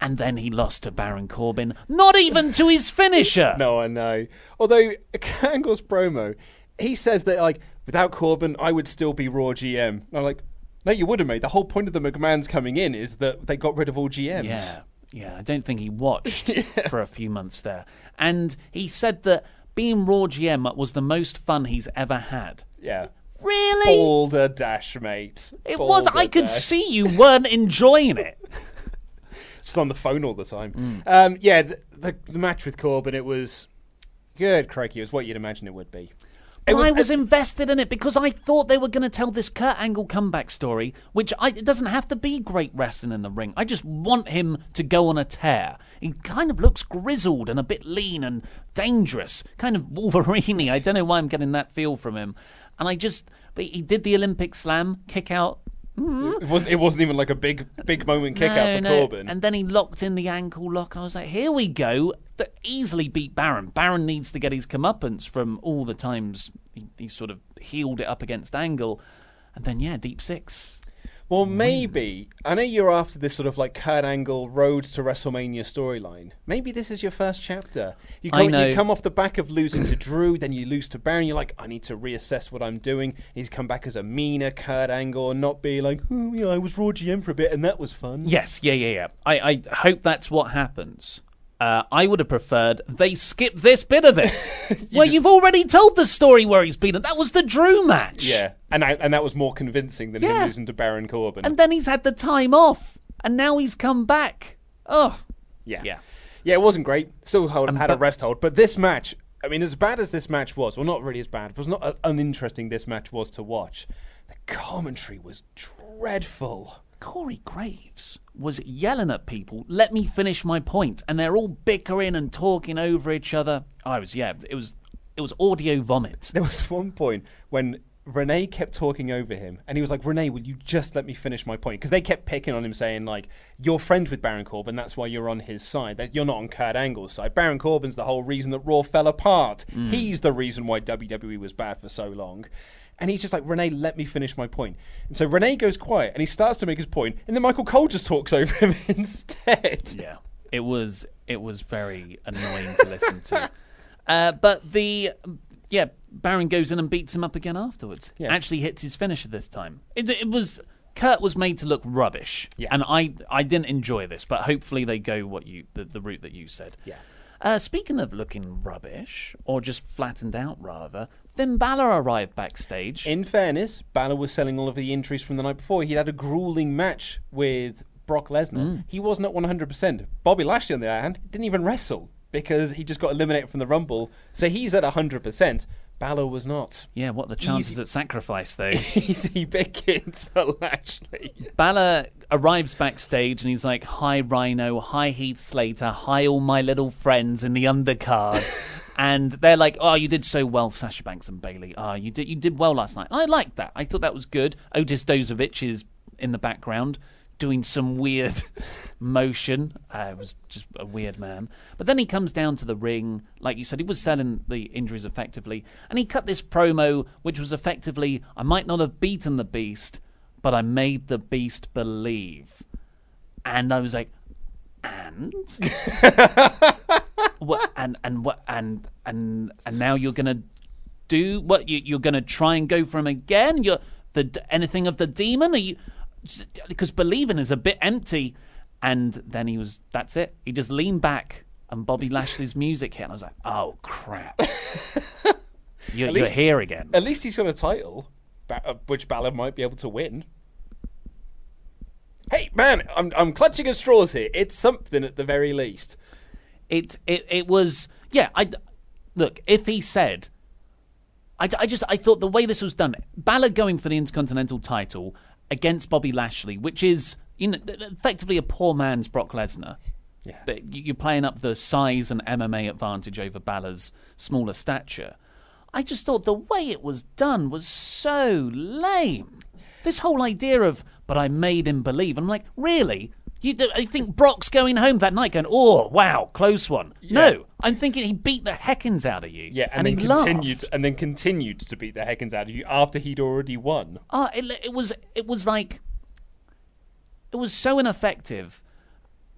And then he lost to Baron Corbin, not even to his (laughs) finisher. No, I know. Although Angle's promo, he says that like without Corbin, I would still be Raw GM. And I'm like, no, you wouldn't, mate. The whole point of the McMahon's coming in is that they got rid of all GMs. Yeah, yeah. I don't think he watched (laughs) for a few months there. And he said that being Raw GM was the most fun he's ever had. Yeah. Really? Boulder Dash, mate. it was. I could Dash. see you weren't enjoying it. (laughs) Just on the phone all the time. Mm. Um, yeah, the, the, the match with Corbin, it was good, crikey. It was what you'd imagine it would be. It But I was- was invested in it because I thought they were going to tell this Kurt Angle comeback story, which I, it doesn't have to be great wrestling in the ring. I just want him to go on a tear. He kind of looks grizzled and a bit lean and dangerous, kind of Wolverine. I don't know why I'm getting that feel from him. And I just, but he did the Olympic slam, kick out. Mm-hmm. It wasn't, it wasn't even like a big big moment kick out for. Corbin. And then he locked in the ankle lock, and I was like, here we go. That easily beat Baron. Baron needs to get his comeuppance from all the times he, he sort of healed it up against Angle. And then, yeah, deep six. Well, maybe. I know you're after this sort of like Kurt Angle road to WrestleMania storyline. Maybe this is your first chapter. You I come, know. you come off the back of losing to Drew, then you lose to Baron. You're like, I need to reassess what I'm doing. He's come back as a meaner Kurt Angle and not be like, oh, yeah, I was Raw GM for a bit and that was fun. Yes, yeah, yeah, yeah. I, I hope that's what happens. Uh, I would have preferred they skip this bit of it. (laughs) well, you've already told the story where he's been. And that was the Drew match. Yeah, and I, and that was more convincing than Yeah. him losing to Baron Corbin. And then he's had the time off. And now he's come back. Oh, yeah, Yeah. yeah, it wasn't great. Still hold, had a rest hold, but this match. I mean, as bad as this match was, well, not really as bad. It was not uninteresting. This match was to watch. The commentary was dreadful. Corey Graves was yelling at people, let me finish my point, and they're all bickering and talking over each other. I was, yeah, it was it was audio vomit. There was one point when Renee kept talking over him, and he was like, "Renee, will you just let me finish my point?" Because they kept picking on him, saying like, "You're friends with Baron Corbin, that's why you're on his side. That you're not on Kurt Angle's side. Baron Corbin's the whole reason that Raw fell apart. Mm. He's the reason why WWE was bad for so long." And he's just like, Renee, let me finish my point. And so Renee goes quiet, and he starts to make his point, and then Michael Cole just talks (laughs) over him instead. Yeah, it was it was very annoying to listen to. Uh, but the yeah, Baron goes in and beats him up again afterwards. Yeah. Actually hits his finisher this time. It, it was Kurt was made to look rubbish. Yeah. and I I didn't enjoy this, but hopefully they go what you the, the route that you said. Yeah. Uh, speaking of looking rubbish, or just flattened out rather, Finn Balor arrived backstage. In fairness, Balor was selling all of the injuries from the night before. He'd had a grueling match with Brock Lesnar. He wasn't at 100%. Bobby Lashley, on the other hand, didn't even wrestle because he just got eliminated from the Rumble. So he's at 100%. Balor was not. yeah, what the chances Easy. at sacrifice though? (laughs) Easy pickings for Lashley. Balor arrives backstage and he's like, Hi Rhino, hi Heath Slater, hi all my little friends in the undercard. (laughs) and they're like, "Oh, you did so well, Sasha Banks and Bayley. Oh, you did you did well last night." I liked that. I thought that was good. Otis Dozovic is in the background doing some weird (laughs) motion. It was just a weird man. But then he comes down to the ring, like you said, he was selling the injuries effectively, and he cut this promo, which was effectively, "I might not have beaten the Beast, but I made the Beast believe," and I was like, "And." what and and what and and and now you're gonna do what you, you're gonna try and go for him again you're the anything of the demon are you because believing is a bit empty and then he was that's it he just leaned back and bobby lashley's music hit and i was like oh crap (laughs) you're, you're here again At least he's got a title, uh, which Balor might be able to win. Hey, man, I'm, I'm clutching at straws here. It's something at the very least. it it it was yeah i look if he said I, I just I thought the way this was done Balor going for the intercontinental title against Bobby Lashley which is you know effectively a poor man's Brock Lesnar. Yeah. but you- you're playing up the size and MMA advantage over Balor's smaller stature. I just thought the way it was done was so lame. This whole idea of but I made him believe I'm like really you I think Brock's going home that night going oh wow close one no I'm thinking he beat the heckins out of you Yeah, and, he then laughed. continued, and then continued to beat the heckins out of you after he'd already won. Oh, it, it was it was like it was so ineffective.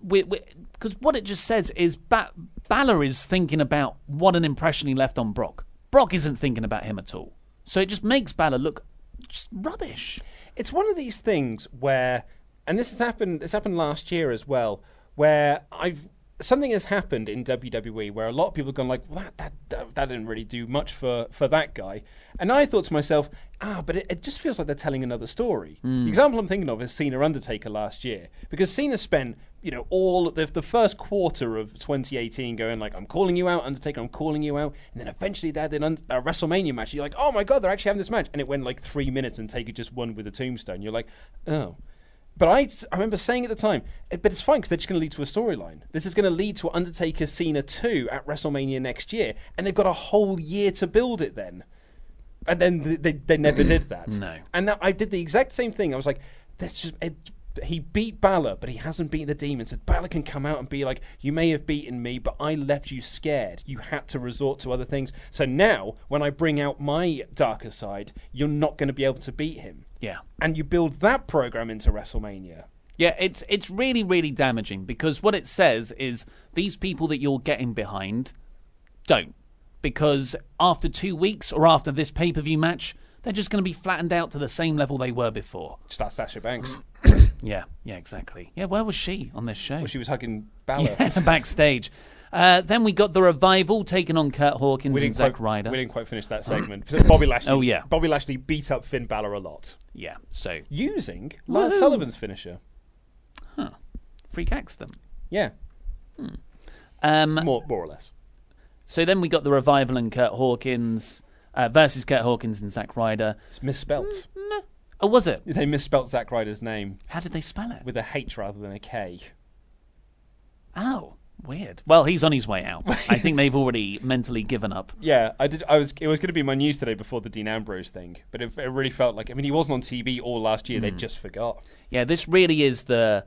Because what it just says is ba- Balor is thinking about what an impression he left on Brock. Brock isn't thinking about him at all. So it just makes Balor look just rubbish. It's one of these things where, and this has happened. This happened last year as well, where I've something has happened in WWE where a lot of people have gone like, well, that, that that didn't really do much for for that guy, and I thought to myself, ah, but it, it just feels like they're telling another story. The example I'm thinking of is Cena Undertaker last year because Cena spent you know all the the first quarter of 2018 going like, I'm calling you out, Undertaker, I'm calling you out, and then eventually they had un- a WrestleMania match. You're like, oh my god, they're actually having this match, and it went like three minutes, and Taker just won with a tombstone. You're like, oh. But I, I remember saying at the time, eh, but it's fine because they're just going to lead to a storyline. This is going to lead to Undertaker Cena 2 at WrestleMania next year, and they've got a whole year to build it then. And then th- they, they never did (clears throat) that. No. And that, I did the exact same thing. I was like, this just. It, he beat Balor, but he hasn't beaten the demon. So Balor can come out and be like, You may have beaten me, but I left you scared. You had to resort to other things. So now, when I bring out my darker side, you're not going to be able to beat him Yeah. and you build that program into WrestleMania. Yeah, it's it's really really damaging because what it says is these people that you're getting behind don't because after 2 weeks or after this pay-per-view match they're just going to be flattened out to the same level they were before. Just ask Sasha Banks. (coughs) Yeah, yeah, exactly. Yeah, where was she on this show? Well, she was hugging (laughs) Balor. Yeah, backstage. Uh, then we got the revival taking on Kurt Hawkins and Zack Ryder. we didn't quite finish that (laughs) segment. So Bobby Lashley. Oh, yeah. Bobby Lashley beat up Finn Balor a lot Yeah, so using Lars Woohoo. Sullivan's finisher. Huh. freak them. Yeah, Um, more more or less. so then we got the revival and Kurt Hawkins uh, versus Kurt Hawkins and Zack Ryder. It's misspelt. Oh, was it? They misspelt Zack Ryder's name How did they spell it? with a H rather than a K. Oh, weird. Well, he's on his way out. I think they've already mentally given up. (laughs) Yeah, I did. I was. It was going to be my news today before the Dean Ambrose thing, but it, it really felt like. I mean, he wasn't on TV all last year. They hmm. just forgot. Yeah, this really is the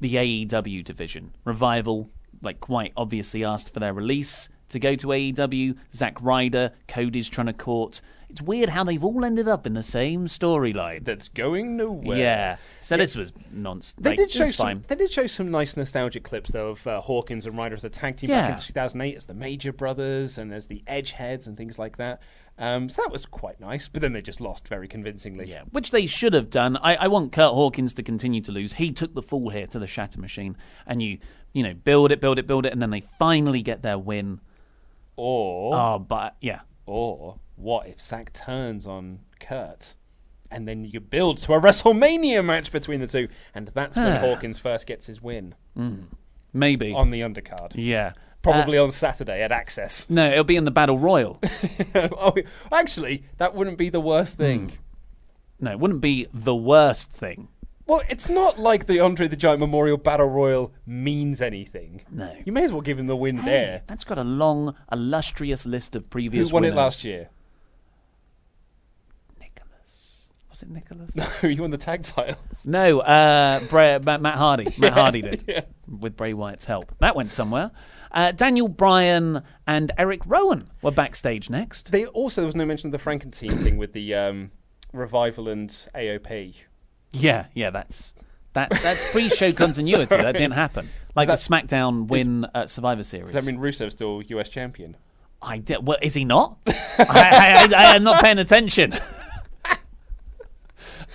the AEW division. Revival, like quite obviously asked for their release to go to AEW. Zack Ryder, Cody's trying to court. It's weird how they've all ended up in the same storyline. That's going nowhere. Yeah. So this was nonsense. They Like, did show some. fine. They did show some nice nostalgic clips though of uh, Hawkins and Ryder as a tag team Yeah. back in 2008 as the Major Brothers and as the Edgeheads and things like that. Um, so that was quite nice. But then they just lost very convincingly. Yeah, which they should have done. I, I want Kurt Hawkins to continue to lose. He took the fall here to the Shatter Machine, and you, you know, build it, build it, build it, and then they finally get their win. Or Oh, but yeah, or what if Zack turns on Kurt? And then you build to a WrestleMania match between the two, and that's when ah. Hawkins first gets his win hmm. maybe. on the undercard. yeah, Probably uh, on Saturday at Axxess. no, it'll be in the Battle Royal. (laughs) oh, actually, that wouldn't be the worst thing. Hmm. no, it wouldn't be the worst thing. Well, it's not like the Andre the Giant Memorial Battle Royal means anything. No. You may as well give him the win Hey, there. That's got a long, illustrious list of previous Who won winners. it last year? Nicholas. Was it Nicholas? (laughs) No, you won the tag titles. No, uh, Bray, Matt, Matt Hardy. Matt (laughs) Hardy did with Bray Wyatt's help. That went somewhere. Uh, Daniel Bryan and Eric Rowan were backstage next. They also there was no mention of the Frankenstein thing with the um, revival and AOP. Yeah, yeah, that's that. That's pre-show (laughs) continuity. that didn't happen. Like Does the SmackDown win at Survivor Series. Does that mean Rusev's still US champion? I did. Well, is he not? (laughs) I, I, I, am not paying attention. (laughs)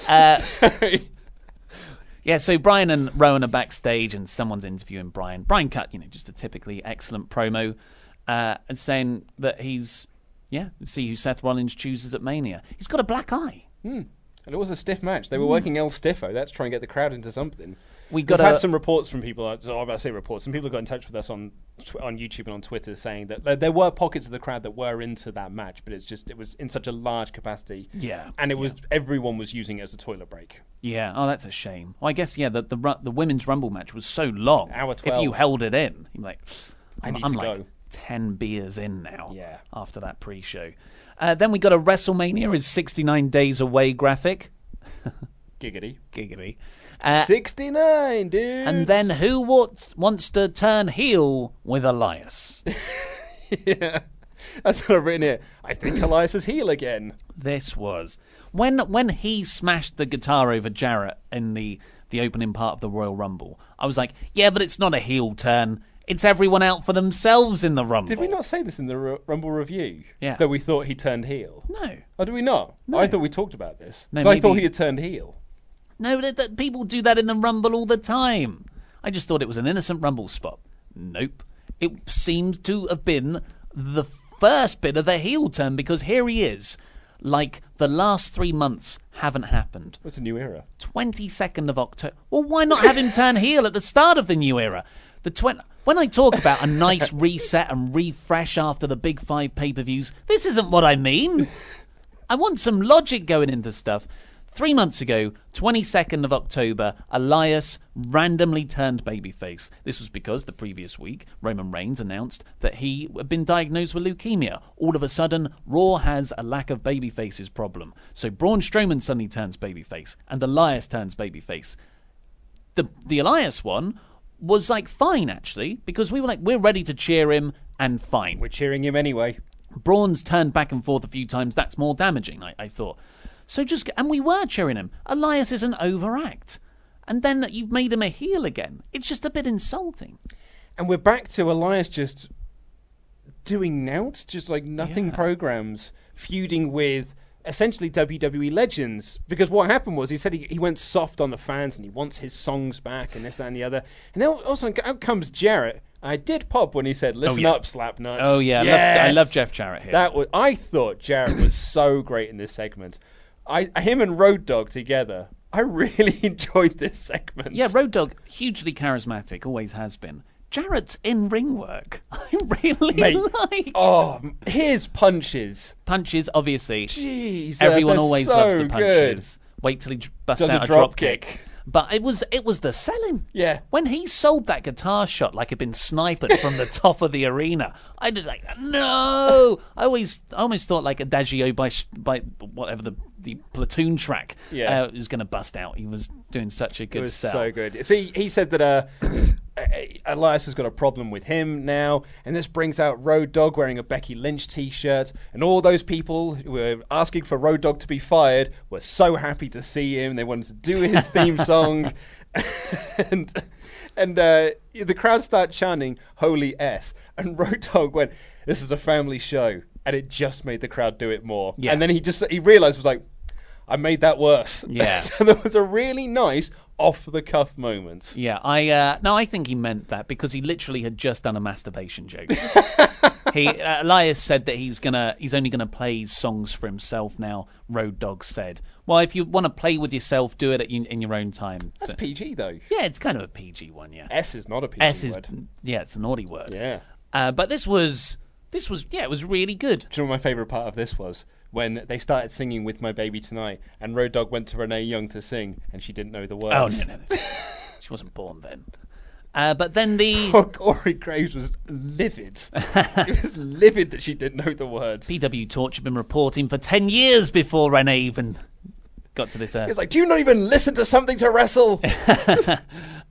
Uh, yeah, so Bryan and Rowan are backstage, and someone's interviewing Bryan. Bryan cut, you know, just a typically excellent promo, uh, and saying that he's, yeah, see who Seth Rollins chooses at Mania. He's got a black eye. And it was a stiff match. They were mm. working El Stiffo. That's trying to get the crowd into something. We We've got had a- some reports from people. Oh, I'm say reports. Some people got in touch with us on tw- on YouTube and on Twitter saying that there, there were pockets of the crowd that were into that match, but it's just it was in such a large capacity. Yeah, and it was everyone was using it as a toilet break. Yeah, oh, that's a shame. Well, I guess yeah, the the, ru- the women's rumble match was so long. Hour If you held it in, you're like, I I'm, need I'm to like go. ten beers in now. Yeah. After that pre-show, uh, then we got a WrestleMania is 69 days away graphic. Giggity. Giggity. Uh, 69, dude. and then who wants wants to turn heel with Elias? (laughs) yeah, that's what I've written here. I think Elias is heel again. this was when when he smashed the guitar over Jarrett in the the opening part of the Royal Rumble. I was like, yeah, but it's not a heel turn. It's everyone out for themselves in the Rumble. Did we not say this in the R- Rumble review? Yeah. That we thought he turned heel. No. Oh, did we not? No. I thought we talked about this. No, 'Cause I thought he had turned heel. No, that, that people do that in the Rumble all the time. I just thought it was an innocent Rumble spot. Nope. It seemed to have been the first bit of the heel turn because here he is. Like the last three months haven't happened. What's a new era? 22nd of October. Well, why not have him turn heel at the start of the new era? The twen- when I talk about a nice reset and refresh after the big five pay per views, this isn't what I mean. I want some logic going into stuff. Three months ago, 22nd of October, Elias randomly turned babyface. This was because the previous week, Roman Reigns announced that he had been diagnosed with leukemia. All of a sudden, Raw has a lack of babyfaces problem. So Braun Strowman suddenly turns babyface, and Elias turns babyface the the Elias one was like fine actually because we were like we're ready to cheer him and fine. We're cheering him anyway. Braun's turned back and forth a few times. That's more damaging, I, I thought. So just and we were cheering him. Elias is an overact, and then you've made him a heel again. It's just a bit insulting. And we're back to Elias just doing nouts, just like nothing Yeah. programs, feuding with essentially WWE legends. Because what happened was he said he, he went soft on the fans and he wants his songs back and this, that, and the other. And then also out comes Jarrett. I did pop when he said, oh, "Listen yeah. up, slap nuts." Oh yeah, I, love, I love Jeff Jarrett here. That was. I thought Jarrett was so great in this segment. I him and Road Dog together. I really (laughs) enjoyed this segment. yeah, Road Dog hugely charismatic, always has been. Jarrett's in ring work. (laughs) I really Mate, like Oh, his punches. punches. Obviously, Jesus, Everyone always so loves the good. punches. Wait till he busts Does out a drop drop kick. kick. But it was it was the selling. Yeah. When he sold that guitar shot like it'd been sniped from the (laughs) top of the arena, I just like no. I always I almost thought like Adagio by by whatever the the platoon track Yeah. uh, was going to bust out. He was doing such a good It was sell. so good. See, he said that uh, Elias has got a problem with him now, and this brings out Road Dog wearing a Becky Lynch T-shirt, and all those people who were asking for Road Dog to be fired were so happy to see him. They wanted to do his (laughs) theme song, and and uh, the crowd started chanting "Holy S," and Road Dog went, "This is a family show," and it just made the crowd do it more. Yeah. And then he just he realized was like. I made that worse. Yeah. (laughs) so there was a really nice off the cuff moment. Yeah, I uh, no, I think he meant that because he literally had just done a masturbation joke. (laughs) he uh, Elias said that he's gonna he's only gonna play songs for himself now. Road Dog said, "Well, if you want to play with yourself, do it at, in, in your own time." That's So- PG though. yeah, it's kind of a PG one. Yeah, S is not a PG S is word. yeah, it's a naughty word. Yeah. uh, but this was this was yeah, it was really good. Do you know what my favourite part of this was? When they started singing "With My Baby Tonight," and Road Dog went to Renee Young to sing, and she didn't know the Oh words. no, no, no. (laughs) she wasn't born then. Uh, but then the (laughs) Poor Corey Graves was livid. (laughs) he was livid that she didn't know the words. PW Torch had been reporting for ten years before Renee even got to this earth. He was like, "Do you not even listen to something to wrestle?"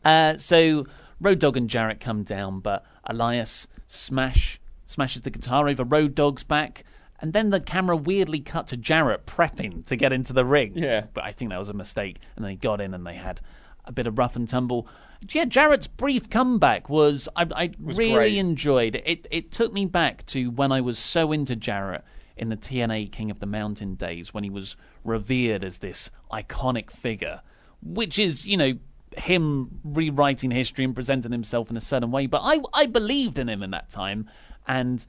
Uh, so Road Dog and Jarrett come down, but Elias smash smashes the guitar over Road Dog's back, and then the camera weirdly cut to Jarrett prepping to get into the ring. Yeah. but I think that was a mistake, and they got in and they had a bit of rough and tumble. Yeah, Jarrett's brief comeback was I, I really great. enjoyed it. it. It took me back to when I was so into Jarrett in the TNA King of the Mountain days when he was revered as this iconic figure, which is you know him rewriting history and presenting himself in a certain way. But I I believed in him in that time, and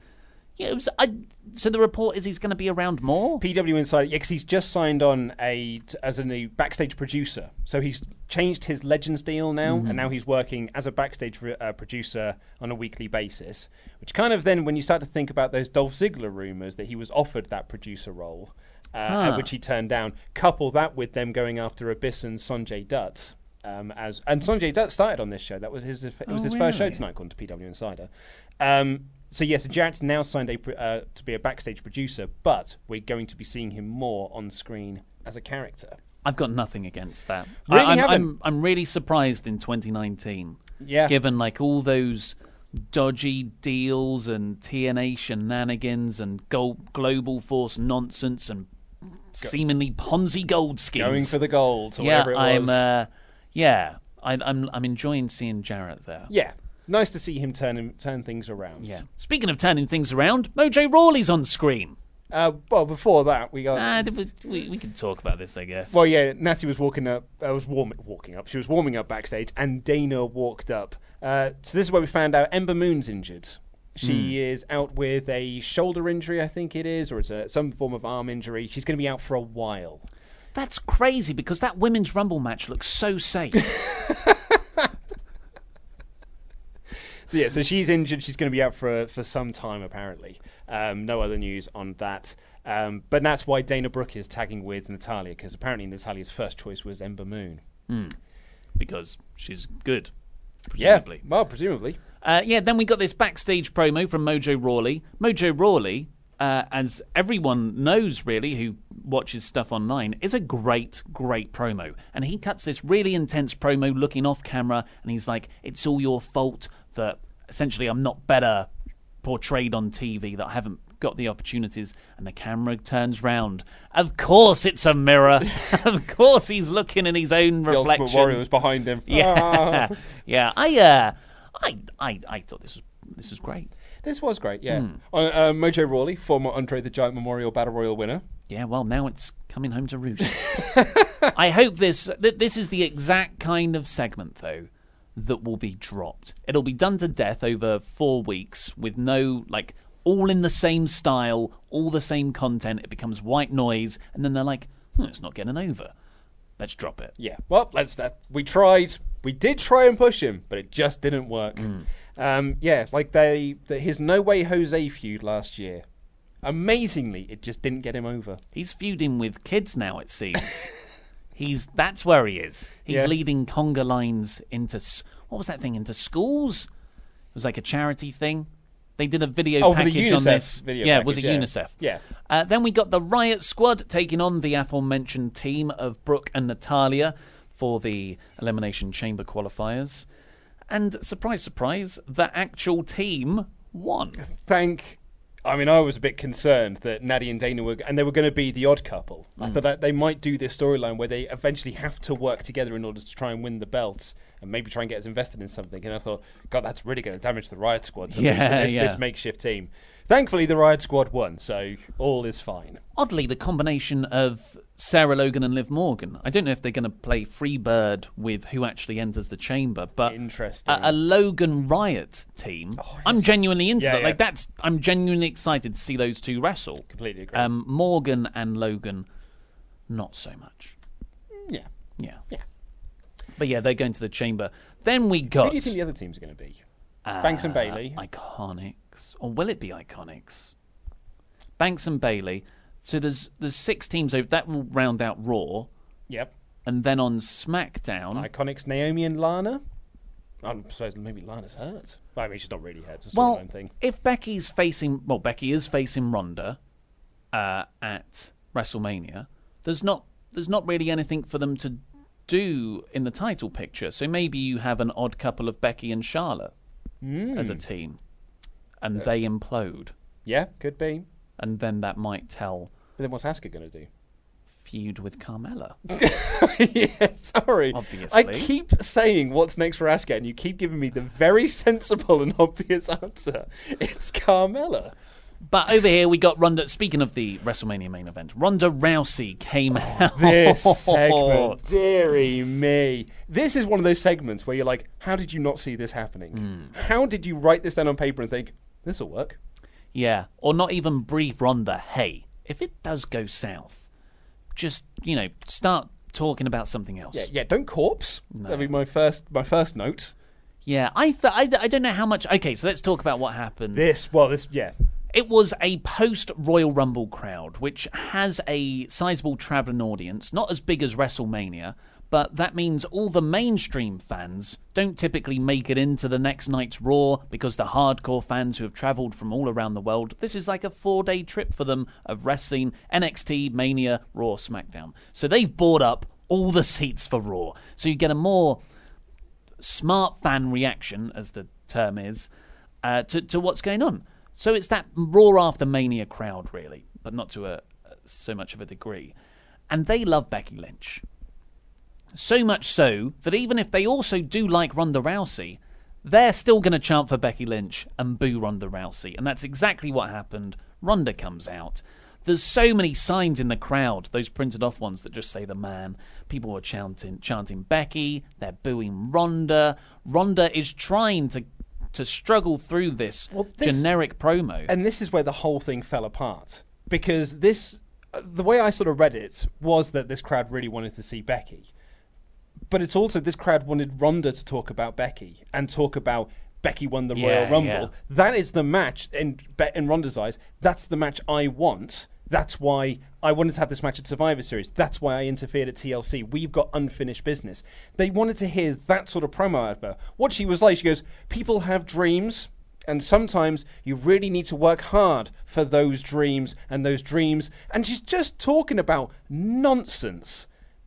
yeah, was. I, so the report is he's going to be around more. PW Insider, yeah, 'cause he's just signed on a t- as a new backstage producer. So he's changed his Legends deal now, and now he's working as a backstage re- uh, producer on a weekly basis. Which kind of then, when you start to think about those Dolph Ziggler rumors that he was offered that producer role, uh, which he turned down, couple that with them going after Abyss and Sanjay Dutt. Um, as and Sanjay Dutt started on this show. That was his. It was Oh, his first show really? tonight, according to PW Insider. Um, so yes, Jarrett's now signed a, uh, to be a backstage producer, but we're going to be seeing him more on screen as a character. I've got nothing against that. Really I, I'm. I'm, I'm really surprised in 2019. Yeah. Given like all those dodgy deals and TNA shenanigans and go- global force nonsense and seemingly Ponzi gold schemes. Going for the gold, or yeah, whatever it I'm. Uh, yeah, I, I'm. I'm enjoying seeing Jarrett there. yeah, nice to see him turn him- turn things around. Yeah. Speaking of turning things around, Mojo Rawley's on screen. Uh, well, before that, we got. Uh, we, we, we can talk about this, I guess. well, yeah, Natty was walking up. I was warm, walking up. She was warming up backstage, and Dana walked up. Uh, so this is where we found out Ember Moon's injured. She is out with a shoulder injury, I think it is, or it's a, some form of arm injury. She's going to be out for a while. That's crazy because that women's rumble match looks so safe. (laughs) So yeah, so she's injured. She's going to be out for for some time apparently. Um, no other news on that. Um, but that's why Dana Brooke is tagging with Natalya because apparently Natalya's first choice was Ember Moon. because she's good. Presumably. Yeah, well, presumably. Uh, yeah, then we got this backstage promo from Mojo Rawley. Mojo Rawley, uh, as everyone knows really who watches stuff online, is a great, great promo. And he cuts this really intense promo looking off camera, and he's like, It's all your fault that essentially I'm not better portrayed on TV, that I haven't got the opportunities. And the camera turns round. Of course, it's a mirror. (laughs) of course, he's looking in his own The reflection. Ultimate Warrior was behind him. (laughs) Yeah, Ah. (laughs) yeah. I, uh, I, I, I thought this was this was great. This was great, yeah. Hmm. Uh, uh, Mojo Rawley, former Andre the Giant Memorial Battle Royal winner. Yeah, well, now it's coming home to roost. (laughs) I hope this th- this is the exact kind of segment though that will be dropped. It'll be done to death over four weeks with no like all in the same style, all the same content. It becomes white noise, and then they're like, hmm, "It's not getting over. Let's drop it." Yeah. Well, let's that. We tried. We did try and push him, but it just didn't work. Hmm. Um, yeah, like they, the, his No Way Jose feud last year. Amazingly, it just didn't get him over. He's feuding with kids now. It seems. (laughs) He's that's where he is. He's Yeah. leading conga lines into what was that thing into schools? It was like a charity thing. They did a video Oh, package on this. video yeah, was it package, yeah. UNICEF? Yeah. Uh, then we got the Riot Squad taking on the aforementioned team of Brooke and Natalya for the Elimination Chamber qualifiers. And surprise, surprise, the actual team won. Thank. I mean, I was a bit concerned that Natty and Dana were, and they were going to be the odd couple. I Mm. thought that they might do this storyline where they eventually have to work together in order to try and win the belts and maybe try and get us invested in something. And I thought, God, that's really going to damage the Riot Squad. to Yeah, this, yeah. this makeshift team. Thankfully, the Riot Squad won, so all is fine. oddly the combination of Sarah Logan and Liv Morgan. I don't know if they're going to play Freebird with who actually enters the chamber, but Interesting. a, a Logan Riot team. I'm genuinely into Yeah, that. yeah. Like that's I'm genuinely excited to see those two wrestle. Completely agree. Um, Morgan and Logan, not so much. yeah. Yeah, Yeah. but yeah, they're going to the chamber. Then we got Who do you think the other teams are going to be? Banks and Bayley. Iconics, or will it be Iconics? Banks and Bayley. So there's there's six teams over that will round out Raw, Yep. and then on SmackDown. Iconics Naomi and Lana. I'm supposed maybe Lana's hurt. I mean, she's not really hurt. It's a well, thing. if Becky's facing well, Becky is facing Ronda uh, at WrestleMania. There's not there's not really anything for them to do in the title picture. So maybe you have an odd couple of Becky and Charlotte as Hmm. a team, and they implode, Yeah, could be. And then that might tell But then what's Asuka going to do? feud with Carmella. (laughs) yeah, sorry. Obviously. I keep saying what's next for Asuka, and you keep giving me the very (laughs) sensible and obvious answer. It's Carmella. But over here we got Ronda. Speaking of the WrestleMania main event, Ronda Rousey came out. This (laughs) segment, dearie me. This is one of those segments where you're like, how did you not see this happening? Hmm. How did you write this down on paper and think, this will work? Yeah, or not even brief Ronda. Hey, if it does go south, just you know, start talking about something else. Yeah, yeah. Don't corpse. That'd be my first, my first note. Yeah, I, th- I I don't know how much. Okay, so let's talk about what happened. This, well, this, yeah. It was a post Royal Rumble crowd, which has a sizable travelling audience, not as big as WrestleMania, but that means all the mainstream fans don't typically make it into the next night's Raw because the hardcore fans who have travelled from all around the world, this is like a four day trip for them of wrestling NXT, Mania, Raw, SmackDown. So they've bought up all the seats for Raw. So you get a more smart fan reaction, as the term is, uh, to, to what's going on. So it's that Raw after Mania crowd, really, but not to a so much of a degree. And they love Becky Lynch. So much so that even if they also do like Ronda Rousey, they're still going to chant for Becky Lynch and boo Ronda Rousey. And that's exactly what happened. Ronda comes out. There's so many signs in the crowd, those printed off ones that just say the man. People are chanting chanting Becky, they're booing Ronda. Ronda is trying to to struggle through this, this- generic promo. And this is where the whole thing fell apart because this, the way I sort of read it was that this crowd really wanted to see Becky, but it's also this crowd wanted Ronda to talk about Becky and talk about Becky won the Yeah, Royal Rumble. yeah. That is the match in in Ronda's eyes. That's the match I want. That's why I wanted to have this match at Survivor Series. That's why I interfered at TLC. We've got unfinished business. They wanted to hear that sort of promo out of her. What she was like, she goes, People have dreams, and sometimes you really need to work hard for those dreams and those dreams. And she's just talking about nonsense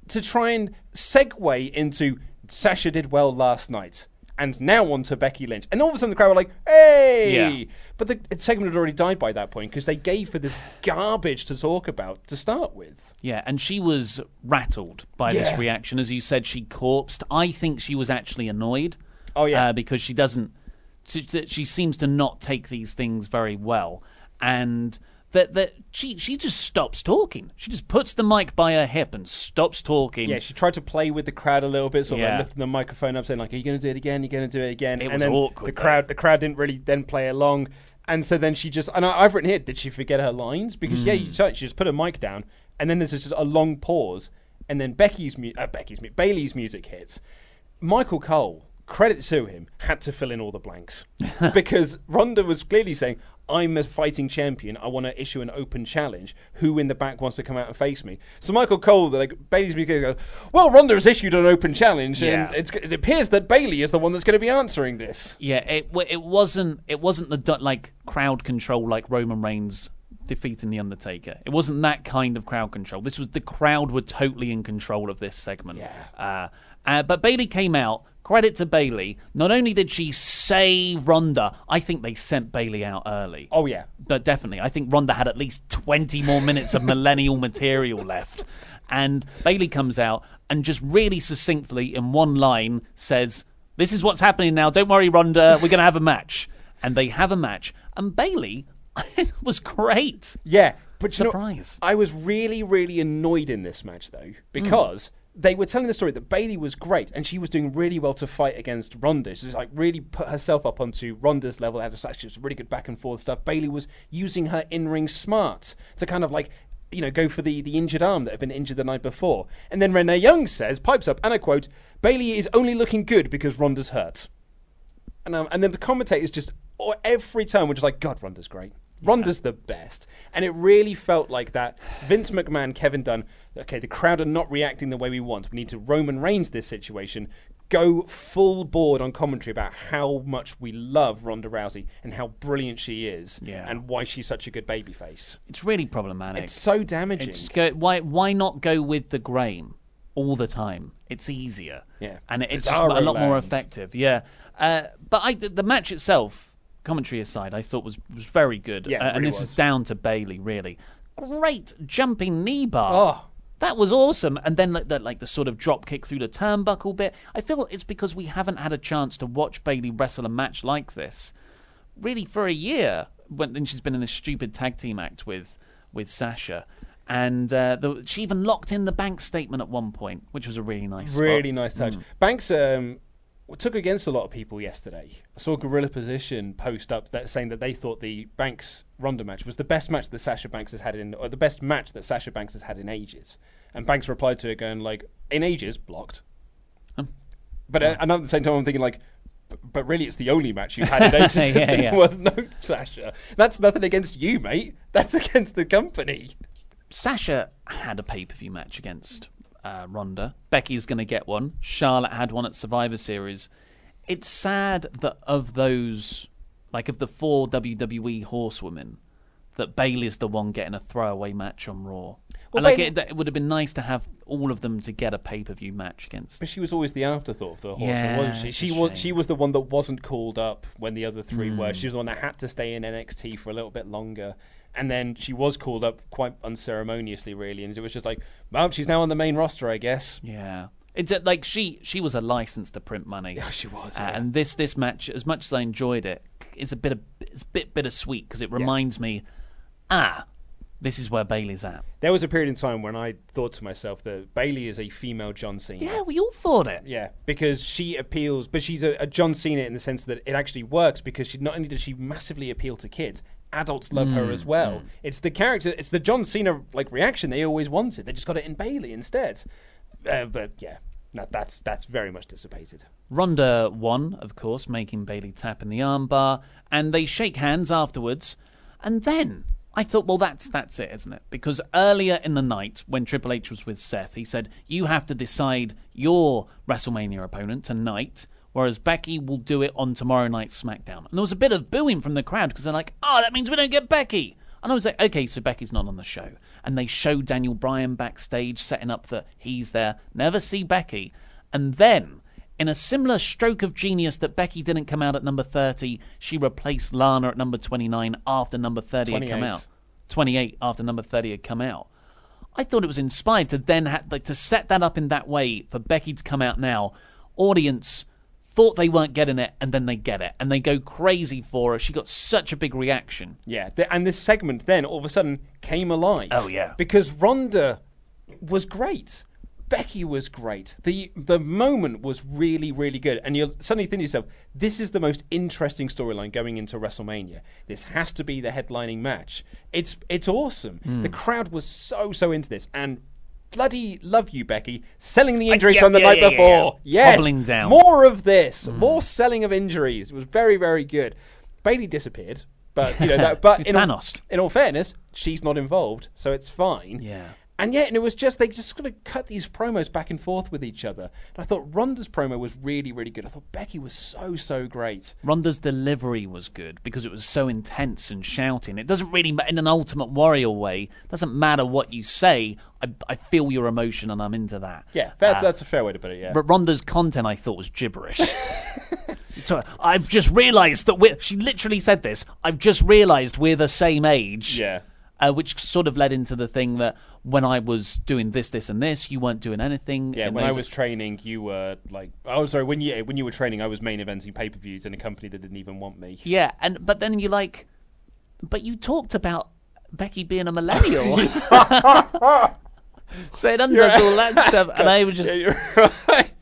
to try and segue into Sasha did well last night. And now on to Becky Lynch. And all of a sudden the crowd were like, hey! Yeah. But the segment had already died by that point because they gave her this garbage to talk about to start with. Yeah, and she was rattled by this reaction. As you said, she corpsed. I think she was actually annoyed. Oh, yeah. uh, because she doesn't. She, she seems to not take these things very well, and that that she she just stops talking. She just puts the mic by her hip and stops talking. Yeah, she tried to play with the crowd a little bit, sort of Yeah. like lifting the microphone up, saying like, "Are you going to do it again? Are you going to do it again?" It and was then awkward, The though. crowd, the crowd didn't really then play along, and so then she just. And I, I've written here, did she forget her lines? Because yeah, you, she just put her mic down, and then there's just a long pause, and then Becky's mu- uh, Becky's mu- Bayley's music hits. Michael Cole, credit to him, had to fill in all the blanks (laughs) because Ronda was clearly saying, "I'm a fighting champion. I want to issue an open challenge. Who in the back wants to come out and face me?" So Michael Cole, like Bayley's music, goes, "Well, Ronda has issued an open challenge, Yeah. and it's, it appears that Bayley is the one that's going to be answering this." Yeah, it it wasn't it wasn't the like crowd control like Roman Reigns defeating the Undertaker. It wasn't that kind of crowd control. This was the crowd were totally in control of this segment. Yeah. Uh, uh, but Bayley came out. Credit to Bayley. Not only did she say Ronda, I think they sent Bayley out early. Oh yeah, But definitely, I think Ronda had at least 20 more minutes of (laughs) millennial material left. And Bayley comes out and just really succinctly, in one line, says, This is what's happening now. Don't worry, Ronda. We're going to have a match. And they have a match. And Bayley (laughs) was great. yeah. But you know, Surprise. I was really, really annoyed in this match though hmm. because. They were telling the story that Bayley was great and she was doing really well to fight against Ronda. She was like really put herself up onto Ronda's level. Had actually was really good back and forth stuff. Bayley was using her in ring smarts to kind of like you know go for the the injured arm that had been injured the night before. And then Renee Young says, pipes up, and I quote: "Bayley is only looking good because Ronda's hurt." And um, and then the commentators just or every time were just like, "God, Ronda's great." Ronda's the best. And it really felt like that. Vince McMahon, Kevin Dunn, okay, the crowd are not reacting the way we want. We need to Roman Reigns this situation. Go full board on commentary about how much we love Ronda Rousey and how brilliant she is Yeah. and why she's such a good babyface. It's really problematic. It's so damaging. It's go, why why not go with the grain all the time? It's easier. Yeah. and it's just a lot more effective. Yeah, uh, but I the, the match itself, commentary aside, I thought was was very good. Yeah, Uh, and really this was. is down to Bayley. Really great jumping knee bar. Oh. That was awesome, and then like the, like the sort of drop kick through the turnbuckle bit. I feel it's because we haven't had a chance to watch Bayley wrestle a match like this, really for a year. When then she's been in this stupid tag team act with with Sasha, and uh, the, she even locked in the bank statement at one point, which was a really nice, spot. Really nice touch. Mm. Banks um, took against a lot of people yesterday. I saw Gorilla Position post up that saying that they thought the Banks Ronda match was the best match that Sasha Banks has had in, or the best match that Sasha Banks has had in ages. And Banks replied to it going like, "In ages, blocked." But uh, and at the same time, I'm thinking like. But really, it's the only match you've had in (laughs) ages. Yeah, yeah. (laughs) well, no, Sasha. That's nothing against you, mate. That's (laughs) against the company. Sasha had a pay per view match against uh, Ronda. Becky's going to get one. Charlotte had one at Survivor Series. It's sad that of those, like of the four WWE horsewomen, that Bayley's the one getting a throwaway match on Raw. Well, and like it, it would have been nice to have all of them to get a pay per view match against. But she was always the afterthought of the horseman, Yeah, wasn't she? She was she was the one that wasn't called up when the other three were. Mm. She was the one that had to stay in NXT for a little bit longer. And then she was called up quite unceremoniously, really, and it was just like, well, she's now on the main roster, I guess. Yeah. It's uh, like she she was a license to print money. Yeah, she was, Uh, yeah. and this this match, as much as I enjoyed it, it's a bit of it's a bit bittersweet because it reminds me, ah, this is where Bayley's at. There was a period in time when I thought to myself that Bayley is a female John Cena. Yeah, we all thought it. Yeah, because she appeals, but she's a, a John Cena in the sense that it actually works because she not only does she massively appeal to kids, adults love her Mm, as well. It's the character, it's the John Cena like reaction they always wanted. They just got it in Bayley instead. Uh, but yeah, that, that's that's very much dissipated. Ronda won, of course, making Bayley tap in the armbar, and they shake hands afterwards. And then I thought, well, that's that's it, isn't it? Because earlier in the night, when Triple H was with Seth, he said, "You have to decide your WrestleMania opponent tonight." Whereas Becky will do it on tomorrow night's SmackDown. And there was a bit of booing from the crowd because they're like, oh, that means we don't get Becky. And I was like, okay, so Becky's not on the show. And they show Daniel Bryan backstage setting up that he's there. Never see Becky. And then, in a similar stroke of genius that Becky didn't come out at number 30, she replaced Lana at number 29 after number 30 had come out. 28 after number 30 had come out. I thought it was inspired to then ha- like to set that up in that way for Becky to come out now. Audience thought they weren't getting it, and then they get it, and they go crazy for her. She got such a big reaction. Yeah, and this segment then all of a sudden came alive. Oh, yeah. because Ronda was great. Becky was great. the The moment was really, really good, and you suddenly think to yourself, "This is the most interesting storyline going into WrestleMania. This has to be the headlining match. It's it's awesome. Hmm. The crowd was so so into this, and bloody love you, Becky, selling the injuries yeah, from the yeah, night yeah, yeah, before. yeah. Yes, Hobbling down. more of this, Hmm. more selling of injuries. It was very, very good. Bayley disappeared, but you know that. But (laughs) in all, in all fairness, she's not involved, so it's fine. Yeah. And yet, and it was just they just kind of cut these promos back and forth with each other. And I thought Ronda's promo was really, really good. I thought Becky was so, so great. Ronda's delivery was good because it was so intense and shouting. It doesn't really, in an Ultimate Warrior way, doesn't matter what you say. I, I feel your emotion and I'm into that. Yeah, that's, Uh, that's a fair way to put it. Yeah. But Ronda's content, I thought, was gibberish. (laughs) so I've just realised that we're. She literally said this. I've just realised we're the same age. Yeah. Uh, which sort of led into the thing that when I was doing this, this, and this, you weren't doing anything. Yeah, when I was training, you were like, oh, sorry, when you when you were training, I was main eventing pay per views in a company that didn't even want me. Yeah, and but then you're like, but you talked about Becky being a millennial. so it undoes all that stuff, and I was (laughs) just Yeah, you're right.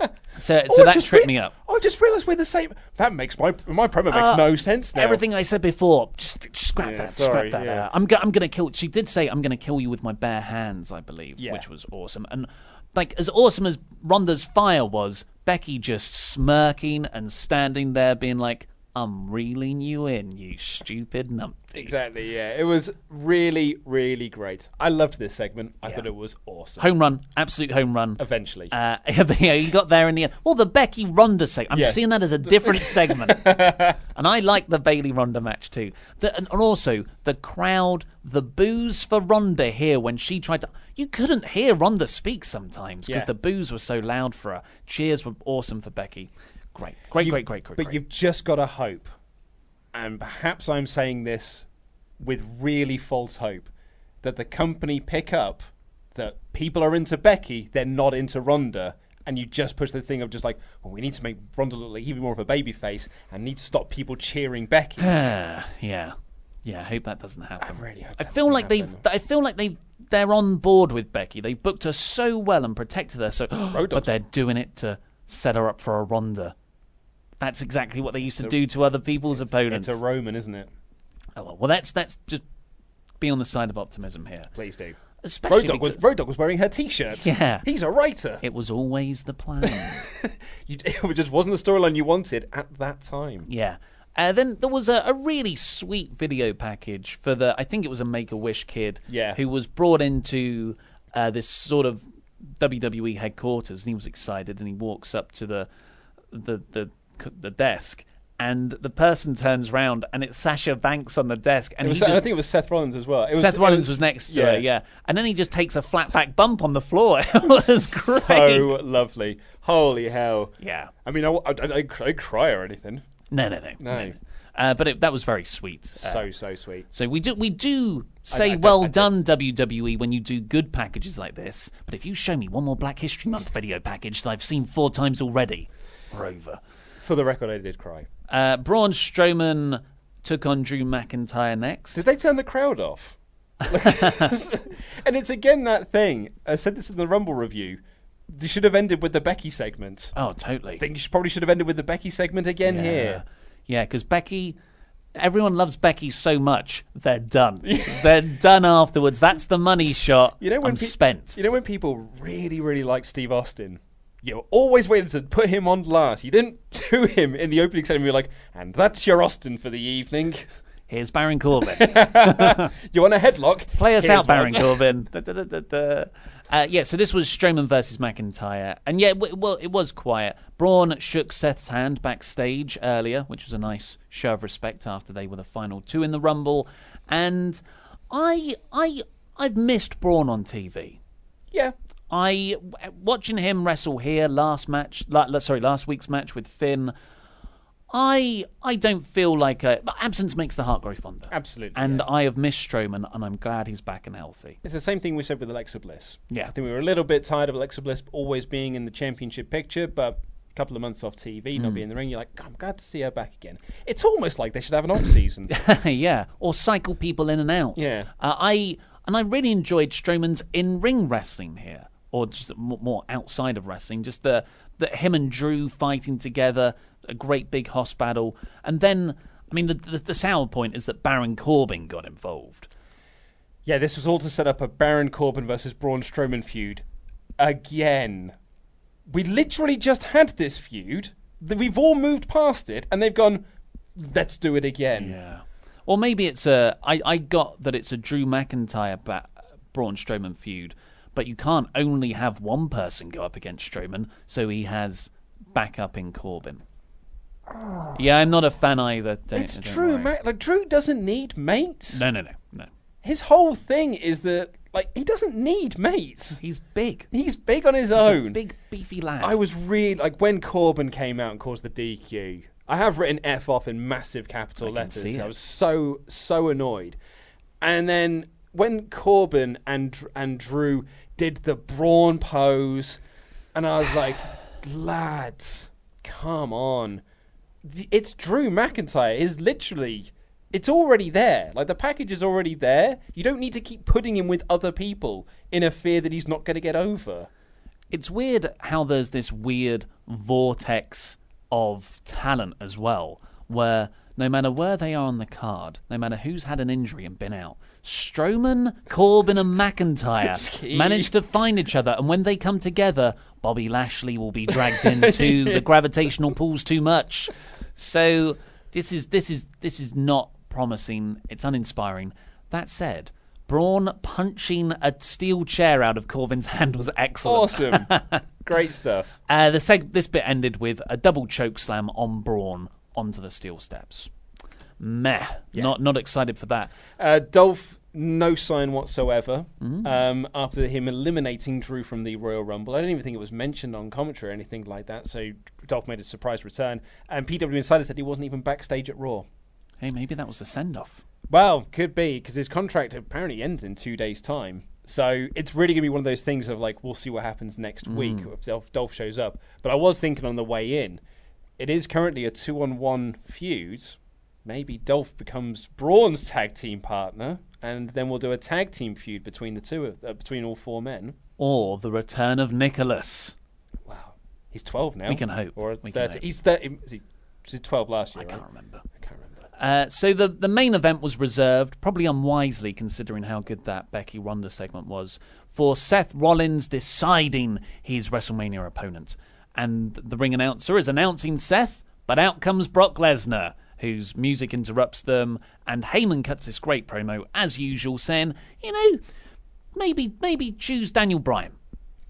(laughs) so Oh, so I that tripped re- me up. Oh, I just realised we're the same. That makes my my promo makes Uh, no sense now. Everything I said before, just, just scrap Yeah, that, sorry, scrap that. yeah. uh, I'm, go- I'm going to kill. She did say, "I'm going to kill you with my bare hands," I believe, Yeah. which was awesome. And like as awesome as Ronda's fire was, Becky just smirking and standing there, being like, I'm reeling you in, you stupid numpty. Exactly, yeah. It was really, really great. I loved this segment. I thought it was awesome. Home run, absolute home run. Eventually. Uh, (laughs) yeah, you got there in the end. Well, the Becky Ronda segment. I'm Yeah. seeing that as a different (laughs) segment, and I like the Bayley Ronda match too. The, and and also the crowd, the boos for Ronda here when she tried to. You couldn't hear Ronda speak sometimes because Yeah. the boos were so loud for her. Cheers were awesome for Becky. Great, great, You- great, great, great. But great. you've just got to hope, and perhaps I'm saying this with really false hope, that the company pick up that people are into Becky, they're not into Ronda. And you just push the thing of just like, well, we need to make Ronda look like even more of a baby face and need to stop people cheering Becky. (sighs) yeah, yeah. I hope that doesn't happen. I really hope I that feel like they've. I feel like they they're on board with Becky. They've booked her so well and protected her so. (gasps) but they're doing it to set her up for a Ronda. That's exactly what they used to do to other people's opponents. It's a Roman, isn't it? oh, well, well, that's that's just be on the side of optimism here. Please do. Especially Road Dog was Road Dog was wearing her T-shirt. Yeah. he's a writer. it was always the plan. (laughs) You, it just wasn't the storyline you wanted at that time. Yeah. Uh, then there was a, a really sweet video package for the, I think it was a Make a Wish kid, Yeah. who was brought into uh, this sort of WWE headquarters, and he was excited, and he walks up to the the the the desk, and the person turns round, and it's Sasha Banks on the desk, and was, he just, I think it was Seth Rollins as well. It was, Seth it Rollins was, next to yeah. her, yeah, and then he just takes a flat back bump on the floor. (laughs) It (laughs) was great. So lovely. Holy hell. yeah. I mean, I, I, I, I cry- or anything. No, no, no, No. Uh, but it, that was very sweet. Uh, So, so sweet. So we do we do say I- I- well I- done WWE when you do good packages like this. But if you show me one more Black History Month video package that I've seen four times already, we're over. For the record, I did cry. Uh, Braun Strowman took on Drew McIntyre next. Did they turn the crowd off? (laughs) and it's again that thing. I said this in the Rumble review. They should have ended with the Becky segment. Oh, totally. I think you should, probably should have ended with the Becky segment again yeah. here. Yeah, because Becky. Everyone loves Becky so much, they're done. (laughs) they're done afterwards. That's the money shot. You know when I'm pe- spent. You know when people really, really like Steve Austin, you always waited to put him on last. You didn't (laughs) do him in the opening segment. You're like, and that's your Austin for the evening. (laughs) Here's Baron Corbin. (laughs) You want a headlock? Play us Here's out, Baron one. Corbin. Da, da, da. Uh, yeah, so this was Strowman versus McIntyre, and yeah, w- well, it was quiet. Braun shook Seth's hand backstage earlier, which was a nice show of respect after they were the final two in the Rumble. And I, I, I've missed Braun on TV. Yeah. I watching him wrestle here last match, sorry, last week's match with Finn. I I don't feel like a, absence makes the heart grow fonder. Absolutely, and yeah. I have missed Strowman, and I'm glad he's back and healthy. It's the same thing we said with Alexa Bliss. Yeah. I think we were a little bit tired of Alexa Bliss always being in the championship picture, but a couple of months off TV, Hmm. not being in the ring, you're like, I'm glad to see her back again. It's almost like they should have an off season. (laughs) yeah, or cycle people in and out. Yeah. uh, I and I really enjoyed Strowman's in-ring wrestling here, or just more, outside of wrestling. Just the the him and Drew fighting together, a great big hoss battle, and then I mean the the, the sour point is that Baron Corbin got involved. yeah, this was all to set up a Baron Corbin versus Braun Strowman feud again. We literally just had this feud. We've all moved past it, and they've gone, let's do it again. Yeah. Or maybe it's a. I, I got that it's a Drew McIntyre ba- Braun Strowman feud, but you can't only have one person go up against Strowman, so he has backup in Corbin. Yeah, I'm not a fan either. Don't, It's don't Drew. Ma- like Drew doesn't need mates. No, no, no, no. His whole thing is that like he doesn't need mates. He's big. He's big on his He's own. a big, beefy lad. I was really like when Corbin came out and caused the DQ. I have written F off in massive capital I letters. I was so so annoyed. And then when Corbin and and Drew did the brawn pose, and I was like, (sighs) lads, come on. It's Drew McIntyre. Is literally. It's already there. Like the package is already there. You don't need to keep putting him with other people in a fear that he's not going to get over. it's weird how there's this weird vortex of talent as well, where no matter where they are on the card, no matter who's had an injury and been out, Strowman, Corbin, and McIntyre manage to find each other, and when they come together, Bobby Lashley will be dragged into (laughs) the gravitational pulls too much. So This is this is this is not promising. It's uninspiring. That said, Braun punching a steel chair out of Corbin's hand was excellent. Awesome. (laughs) Great stuff. Uh, the seg- this bit ended with a double choke slam on Braun onto the steel steps. Meh. Not not excited for that. Uh, Dolph, no sign whatsoever Mm. um, after him eliminating Drew from the Royal Rumble. I don't even think it was mentioned on commentary or anything like that. So Dolph made a surprise return, and PW Insider said he wasn't even backstage at Raw. Hey, maybe that was a send off. Well, could be because his contract apparently ends in two days' time. So it's really going to be one of those things of like we'll see what happens next week if Dolph, Dolph shows up. But I was thinking on the way in, it is currently a two-on-one feud. Maybe Dolph becomes Braun's tag team partner, and then we'll do a tag team feud between the two of uh, between all four men. Or the return of Nicholas. Wow, he's twelve now. We can hope. Or We 30. hope. He's thirty. Is he? Was he twelve last year? I can't right? remember. I can't remember. Uh, so the the main event was reserved, probably unwisely considering how good that Becky Ronda segment was, for Seth Rollins deciding his WrestleMania opponent. And the ring announcer is announcing Seth, but out comes Brock Lesnar, whose music interrupts them, and Heyman cuts this great promo as usual, saying, you know, maybe maybe choose Daniel Bryan.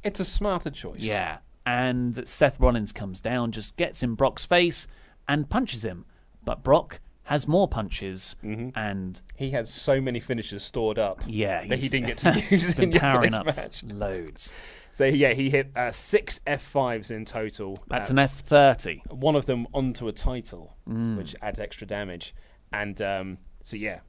It's a smarter choice. Yeah. And Seth Rollins comes down, just gets in Brock's face and punches him. But Brock has more punches and He had so many finishes stored up. yeah, that he didn't get to (laughs) use in powering up match. loads. So yeah, he hit uh, six F5s in total. That's Uh, an F thirty. one of them onto a title, Mm. which adds extra damage. And um, so yeah,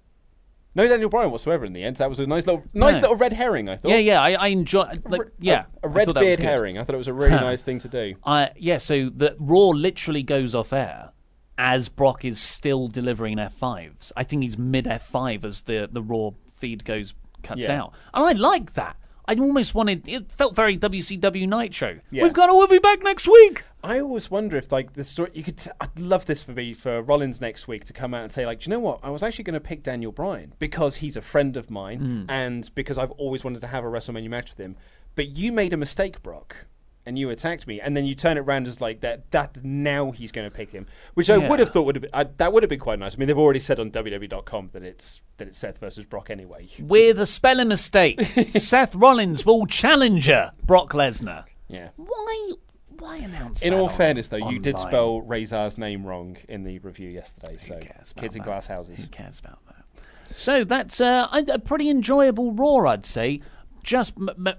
no Daniel Bryan whatsoever in the end. That was a nice little, nice No. little red herring. I thought. Yeah, yeah, I, I enjoy. Like, yeah, a, a I red thought that was beard herring. I thought it was a really (laughs) nice thing to do. Uh, yeah, so the Raw literally goes off air as Brock is still delivering F5s. I think he's mid F5 as the, the Raw feed goes cuts Yeah. out. And I like that. I almost wanted it felt very WCW Nitro. Yeah. We've got to we'll be back next week. I always wonder if like the story you could. T- I'd love this for me for Rollins next week to come out and say like, Do you know what? I was actually going to pick Daniel Bryan because he's a friend of mine Hmm. and because I've always wanted to have a WrestleMania match with him. But you made a mistake, Brock. And you attacked me, and then you turn it around as like that. That now he's going to pick him, which I would have thought would have been I, that would have been quite nice. I mean, they've already said on WWE.com that it's that it's Seth versus Brock anyway. With a spelling mistake, (laughs) Seth Rollins will challenger Brock Lesnar. Yeah. Why? Why announce? In all fairness, though, you did spell Razor's name wrong in the review yesterday. So kids in glass houses. Who cares about that? So that's uh, a a pretty enjoyable Raw, I'd say. Just,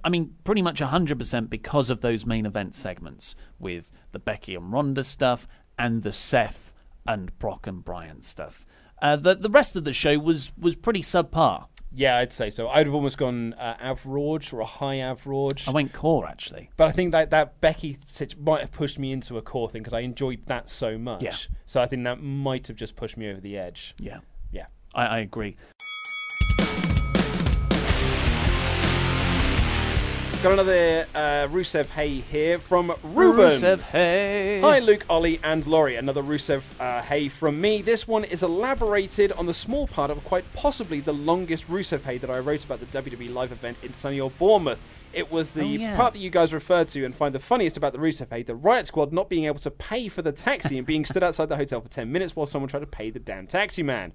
I mean, pretty much 100% because of those main event segments with the Becky and Ronda stuff and the Seth and Brock and Bryan stuff. Uh, the the rest of the show was was pretty subpar. Yeah, I'd say so. I'd have almost gone uh, average or a high average. I went core actually. but I think that that Becky sit- might have pushed me into a core thing because I enjoyed that so much. Yeah. So I think that might have just pushed me over the edge. Yeah, Yeah. I, I agree. Got another uh, Rusev Hey here from Ruben. Rusev, hey. Hi, Luke, Ollie, and Laurie. Another Rusev uh, Hey from me. This one is elaborated on the small part of quite possibly the longest Rusev Hey that I wrote about the WWE live event in sunny old Bournemouth. It was the Oh, yeah. part that you guys referred to and find the funniest about the Rusev Hey the Riot Squad not being able to pay for the taxi and being stood outside the hotel for 10 minutes while someone tried to pay the damn taxi man.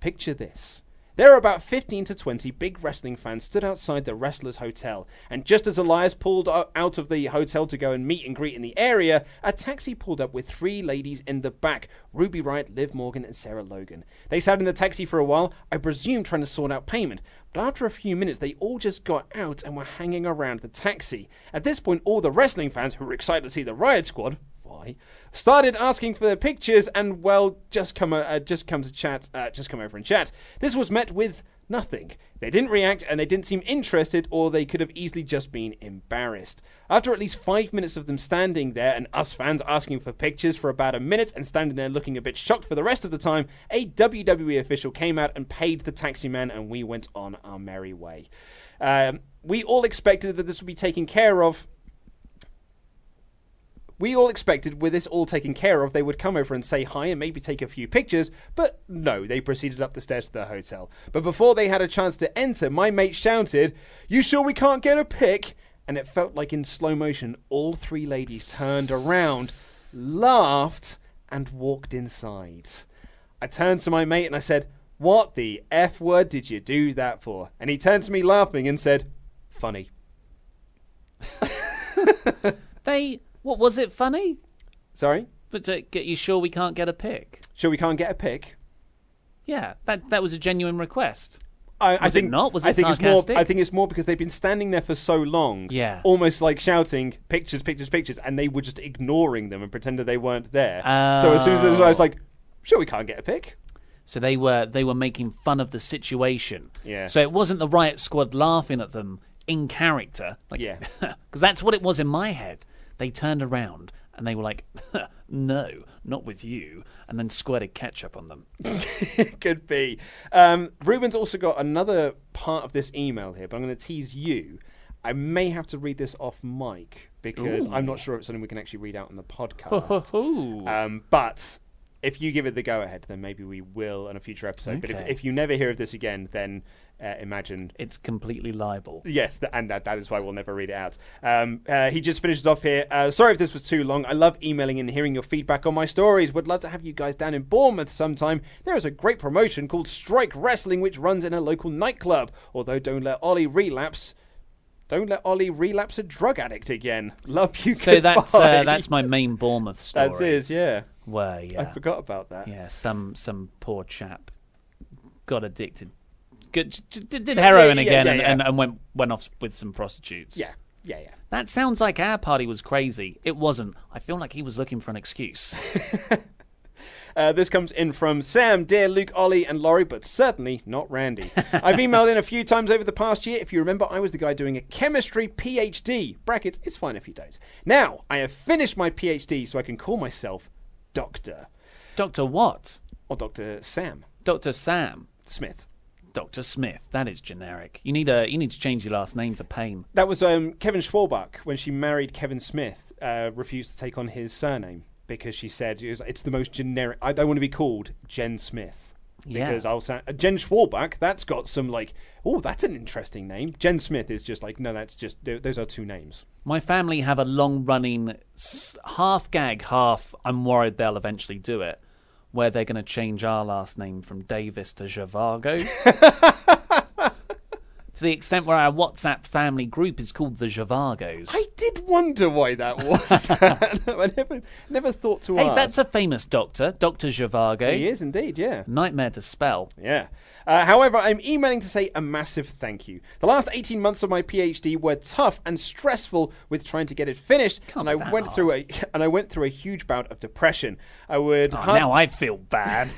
Picture this. There were about 15 to 20 big wrestling fans stood outside the Wrestlers Hotel, and just as Elias pulled out of the hotel to go and meet and greet in the area, a taxi pulled up with three ladies in the back Ruby Riott, Liv Morgan, and Sarah Logan. They sat in the taxi for a while, I presume trying to sort out payment, but after a few minutes, they all just got out and were hanging around the taxi. At this point, all the wrestling fans who were excited to see the Riot Squad why started asking for their pictures and well just come uh, just come to chat uh, just come over and chat. This was met with nothing. They didn't react and they didn't seem interested or they could have easily just been embarrassed. After at least five minutes of them standing there and us fans asking for pictures for about a minute and standing there looking a bit shocked for the rest of the time a wwe official came out and paid the taxi man and we went on our merry way. Um, we all expected that this would be taken care of we all expected, with this all taken care of, they would come over and say hi and maybe take a few pictures, but no, they proceeded up the stairs to the hotel. But before they had a chance to enter, my mate shouted, You sure we can't get a pic? And it felt like in slow motion, all three ladies turned around, laughed, and walked inside. I turned to my mate and I said, What the F word did you do that for? And he turned to me laughing and said, Funny. They what was it funny? Sorry? But uh, get you sure we can't get a pic? Sure, we can't get a pic? Yeah, that that was a genuine request. I, I Was it think not? Was I it think it's more. sarcastic? I think it's more because they've been standing there for so long, Yeah. almost like shouting pictures, pictures, pictures, and they were just ignoring them and pretended they weren't there. so as soon as I was Oh. like, "Sure, we can't get a pic," So they were they were making fun of the situation. Yeah. So it wasn't the riot squad laughing at them in character. Like, Yeah. (laughs) Because that's what it was in my head. They turned around and they were like, (laughs) "No, not with you," and then squirted ketchup on them. (laughs) could be. Um, Ruben's also got another part of this email here, but I'm going to tease you. I may have to read this off mic because I'm not sure if it's something we can actually read out on the (laughs) podcast. Um, but if you give it the go ahead, then maybe we will on a future episode. But if, if you never hear of this again, then uh, imagine. It's completely liable. Yes, th- and that, that is why we'll never read it out. Um, uh, he just finishes off here. Uh, sorry if this was too long. I love emailing and hearing your feedback on my stories. Would love to have you guys down in Bournemouth sometime. There is a great promotion called Strike Wrestling, which runs in a local nightclub. Although, don't let Ollie relapse. Don't let Ollie relapse a drug addict again. Love you. So that's uh, that's my main Bournemouth (laughs) story. That's yeah. Where yeah, I forgot about that. yeah, some some poor chap got addicted, j- did heroin yeah, again, yeah, and, yeah. and, and went went off with some prostitutes. Yeah, yeah, yeah. That sounds like our party was crazy. It wasn't. I feel like he was looking for an excuse. (laughs) Uh, this comes in from Sam, dear Luke, Ollie, and Laurie, but certainly not Randy. (laughs) I've emailed in a few times over the past year. If you remember, I was the guy doing a chemistry PhD. Brackets, it's fine if you don't. Now, I have finished my PhD, so I can call myself Doctor. Doctor what? Or Dr. Sam Doctor Sam. Smith. Doctor Smith. That is generic. You need a you need to change your last name to Payne. That was um, Kevin Schwalbach, when she married Kevin Smith, uh, refused to take on his surname because she said it was- it's the most generic. I don't want to be called Jen Smith. Yeah. Because I'll say Uh, Jen Schwalbach, that's got some, like, oh, that's an interesting name. Jen Smith is just like, no, that's just, those are two names. My family have a long running half gag, half I'm worried they'll eventually do it, where they're going to change our last name from Davis to Javago. (laughs) to the extent where our WhatsApp family group is called the Javagos. I did wonder why that was. that. (laughs) (laughs) I never, never thought to ask. hey, ask. that's a famous doctor, Dr. Javago. He is indeed, yeah. Nightmare to spell. Yeah. Uh, however, I'm emailing to say a massive thank you. The last 18 months of my PhD were tough and stressful with trying to get it finished, Can't and be I that went through a (laughs) and I went through a huge bout of depression. I would Oh, hard- now I feel bad.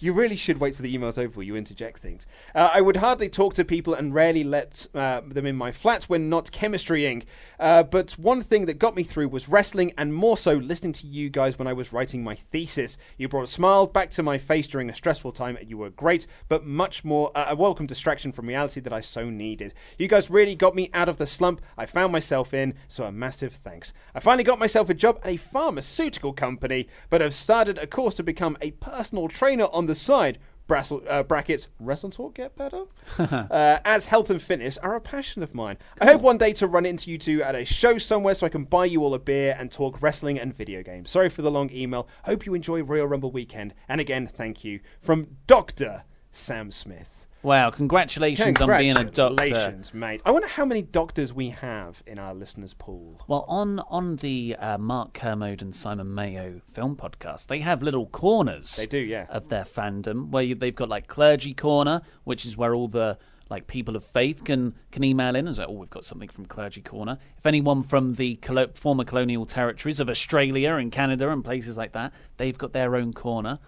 You really should wait till the email's over. You interject things. Uh, I would hardly talk to people and rarely let uh, them in my flat when not chemistrying. Uh, but one thing that got me through was wrestling, and more so listening to you guys when I was writing my thesis. You brought a smile back to my face during a stressful time, and you were great, but much more uh, a welcome distraction from reality that I so needed. You guys really got me out of the slump I found myself in, so a massive thanks. I finally got myself a job at a pharmaceutical company, but have started a course to become a personal trainer on the side. Brassel, uh, brackets, wrestle talk get better? (laughs) uh, as health and fitness are a passion of mine. I hope one day to run into you two at a show somewhere so I can buy you all a beer and talk wrestling and video games. Sorry for the long email. Hope you enjoy Royal Rumble weekend. And again, thank you from Dr. Sam Smith. Wow, congratulations on being a doctor. Congratulations, mate. I wonder how many doctors we have in our listeners' pool. Well, on on the uh, Mark Kermode and Simon Mayo film podcast, they have little corners. They do, yeah. Of their fandom, where you, they've got like clergy corner, which is where all the like people of faith can can email in and say, "Oh, we've got something from Clergy Corner." If anyone from the colo- former colonial territories of Australia and Canada and places like that, they've got their own corner.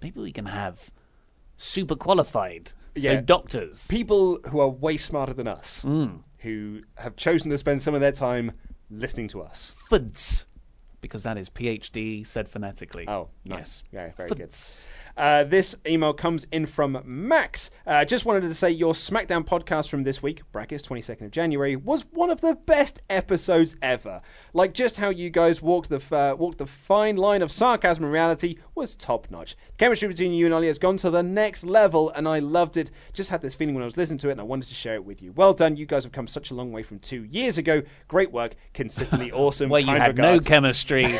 Maybe we can have super qualified, so doctors. People who are way smarter than us, Mm. who have chosen to spend some of their time listening to us. FUDS, because that is PhD said phonetically. Oh, nice. Yeah, very good. Uh, this email comes in from Max. Uh, just wanted to say your SmackDown podcast from this week, brackets 22nd of January, was one of the best episodes ever. Like just how you guys walked the uh, walked the fine line of sarcasm and reality was top notch. The chemistry between you and Ollie has gone to the next level, and I loved it. Just had this feeling when I was listening to it, and I wanted to share it with you. Well done, you guys have come such a long way from two years ago. Great work, consistently (laughs) awesome. Where you had no chemistry. (laughs)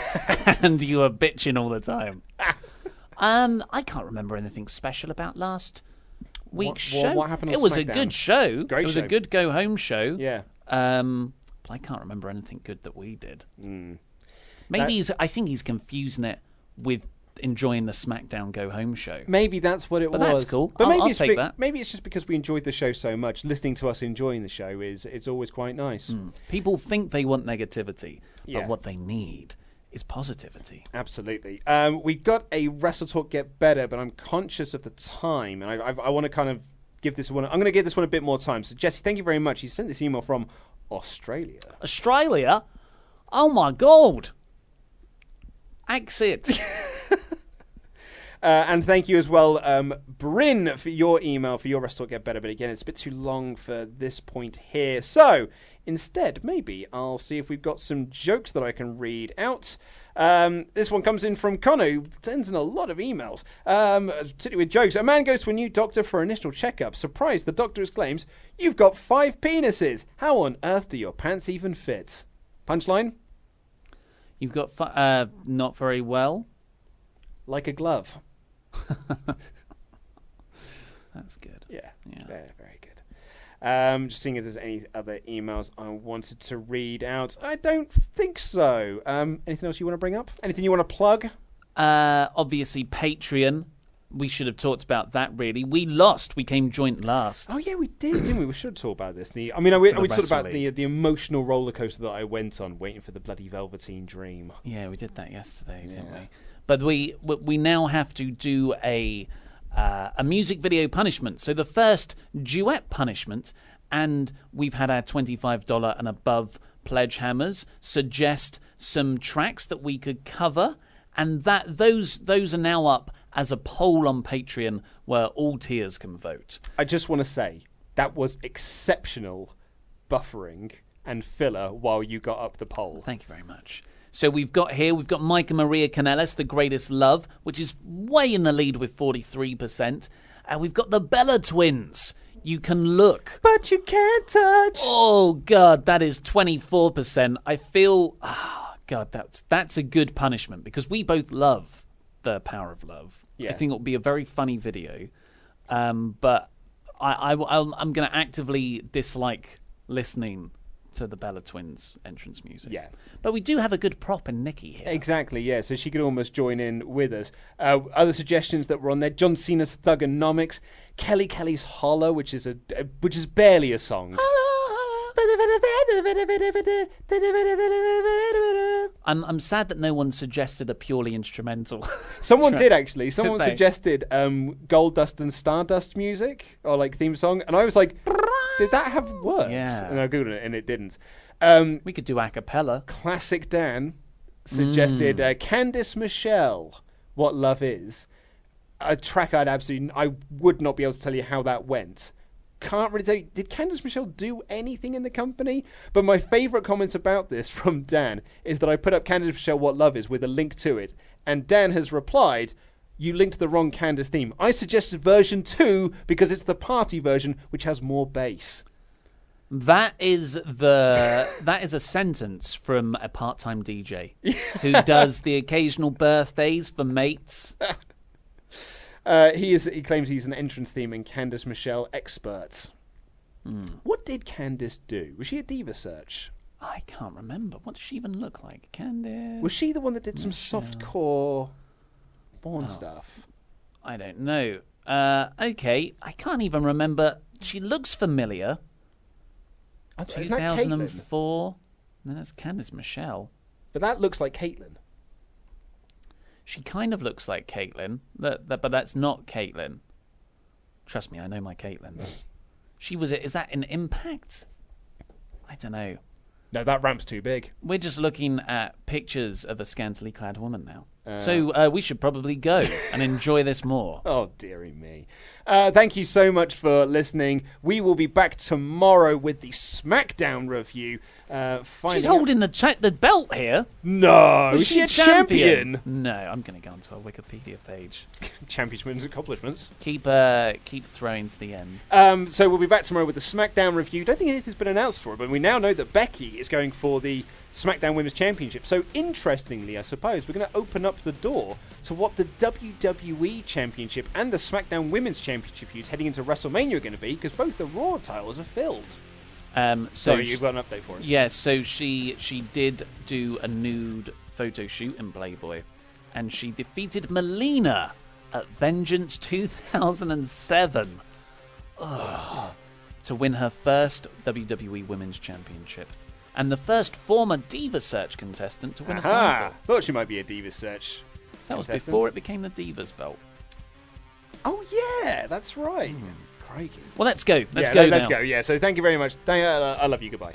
and you were bitching all the time. (laughs) Um, I can't remember anything special about last week's What- show. what- happened it was a good show. Great it was show. a good go home show. Yeah. Um, but I can't remember anything good that we did. Mm. Maybe That- he's. I think he's confusing it with enjoying the SmackDown Go Home show. Maybe that's what it But was. that's cool. But I'll- maybe I'll it's take be- that. maybe it's just because we enjoyed the show so much. Listening to us enjoying the show is it's always quite nice. People think they want negativity, Yeah. but what they need is positivity. Absolutely. Um, we got a Wrestle Talk Get Better, but I'm conscious of the time, and I, I, I want to kind of give this one. I'm going to give this one a bit more time. So Jesse, thank you very much. He sent this email from Australia. Australia? Oh my god! Exit. (laughs) Uh, and thank you as well, um, Bryn, for your email, for your Rest Talk Get Better. But again, it's a bit too long for this point here. So instead, maybe I'll see if we've got some jokes that I can read out. Um, this one comes in from Connor, who sends in a lot of emails, um, particularly with jokes. A man goes to a new doctor for initial checkup. Surprised, the doctor exclaims, You've got five penises. How on earth do your pants even fit? Punchline? You've got fu- uh, not very well. Like a glove. (laughs) That's good. Yeah. Yeah. Very, very good. Um, just seeing if there's any other emails I wanted to read out. I don't think so. Um, anything else you want to bring up? Anything you want to plug? Uh, obviously, Patreon. We should have talked about that. Really, we lost. We came joint last. Oh yeah, we did, didn't we? We should talk about this. The, I mean, I, we, we talked about the the emotional roller coaster that I went on, waiting for the bloody Velveteen Dream. Yeah, we did that yesterday, didn't we? But we we- we now have to do a uh, a music video punishment. So the first duet punishment, and we've had our twenty five dollar and above pledge hammers suggest some tracks that we could cover, and that those those are now up as a poll on Patreon where all tiers can vote. I just want to say that was exceptional buffering and filler while you got up the poll. Thank you very much. So we've got here, we've got Mike and Maria Kanellis, The Greatest Love, which is way in the lead with 43%. And we've got the Bella Twins. You can look. But you can't touch. Oh, God, that is 24%. I feel, ah, God, that's, that's a good punishment because we both love the power of love. Yeah. I think it'll be a very funny video. Um, but I, I, I'm going to actively dislike listening to the Bella Twins entrance music. Yeah. But we do have a good prop in Nikki here. Exactly, yeah. So she could almost join in with us. Uh, other suggestions that were on there: John Cena's Thugonomics, Kelly Kelly's Hollow, which is a which is barely a song. I'm, I'm sad that no one suggested a purely instrumental. (laughs) Someone did actually. Someone they? suggested um, Goldust and Stardust music or like theme song, and I was like, "Did that have words?" Yeah. And I googled it, and it didn't. Um, we could do a cappella. Classic Dan suggested uh, Candice Michelle, "What Love Is," a track I'd absolutely, I would not be able to tell you how that went. Can't really tell you. Did Candice Michelle do anything in the company? But my favourite comments about this from Dan is that I put up Candice Michelle What Love Is with a link to it, and Dan has replied, You linked the wrong Candice theme. I suggested version 2 because it's the party version, which has more bass. That is the (laughs) that is a sentence from a part-time DJ who (laughs) does the occasional birthdays for mates. (laughs) Uh, he is. He claims he's an entrance theme and Candice Michelle expert. Hmm. What did Candice do? Was she a diva search? I can't remember. What does she even look like? Candice? Was she the one that did some soft core porn Oh. stuff? I don't know. Uh, okay, I can't even remember. She looks familiar. I th- isn't that Kaitlyn? 2004. No, that's Candice Michelle. But that looks like Kaitlyn. She kind of looks like Kaitlyn, that, that, but that's not Kaitlyn. Trust me, I know my Kaitlyn's. She was. Is that an impact? I don't know. No, that ramp's too big. We're just looking at pictures of a scantily clad woman now. Uh. so uh, we should probably go and enjoy this more. (laughs) Oh, dearie me. Uh, thank you so much for listening. We will be back tomorrow with the SmackDown review. Uh, finding She's holding the cha- the belt here. No, Was is she a champion? No, I'm going to go onto her Wikipedia page. (laughs) Championship's accomplishments. Keep uh, keep throwing to the end. Um, so we'll be back tomorrow with the SmackDown review. Don't think anything's been announced for it, but we now know that Becky is going for the SmackDown Women's Championship. So interestingly, I suppose we're going to open up the door to what the WWE Championship and the SmackDown Women's Championship feuds heading into WrestleMania are going to be, because both the Raw titles are filled. Um, so Sorry, you've got an update for us. Yeah, so she she did do a nude photo shoot in Playboy, and she defeated Melina at Vengeance 2007 Ugh. to win her first WWE Women's Championship, and the first former Diva Search contestant to win a title. Thought she might be a Diva Search. That was before it became the Divas belt. Oh yeah, that's right. Crikey. Well, let's go. Let's yeah, go. let- Let's now. go. Yeah. So thank you very much. Thank, uh, I love you. Goodbye.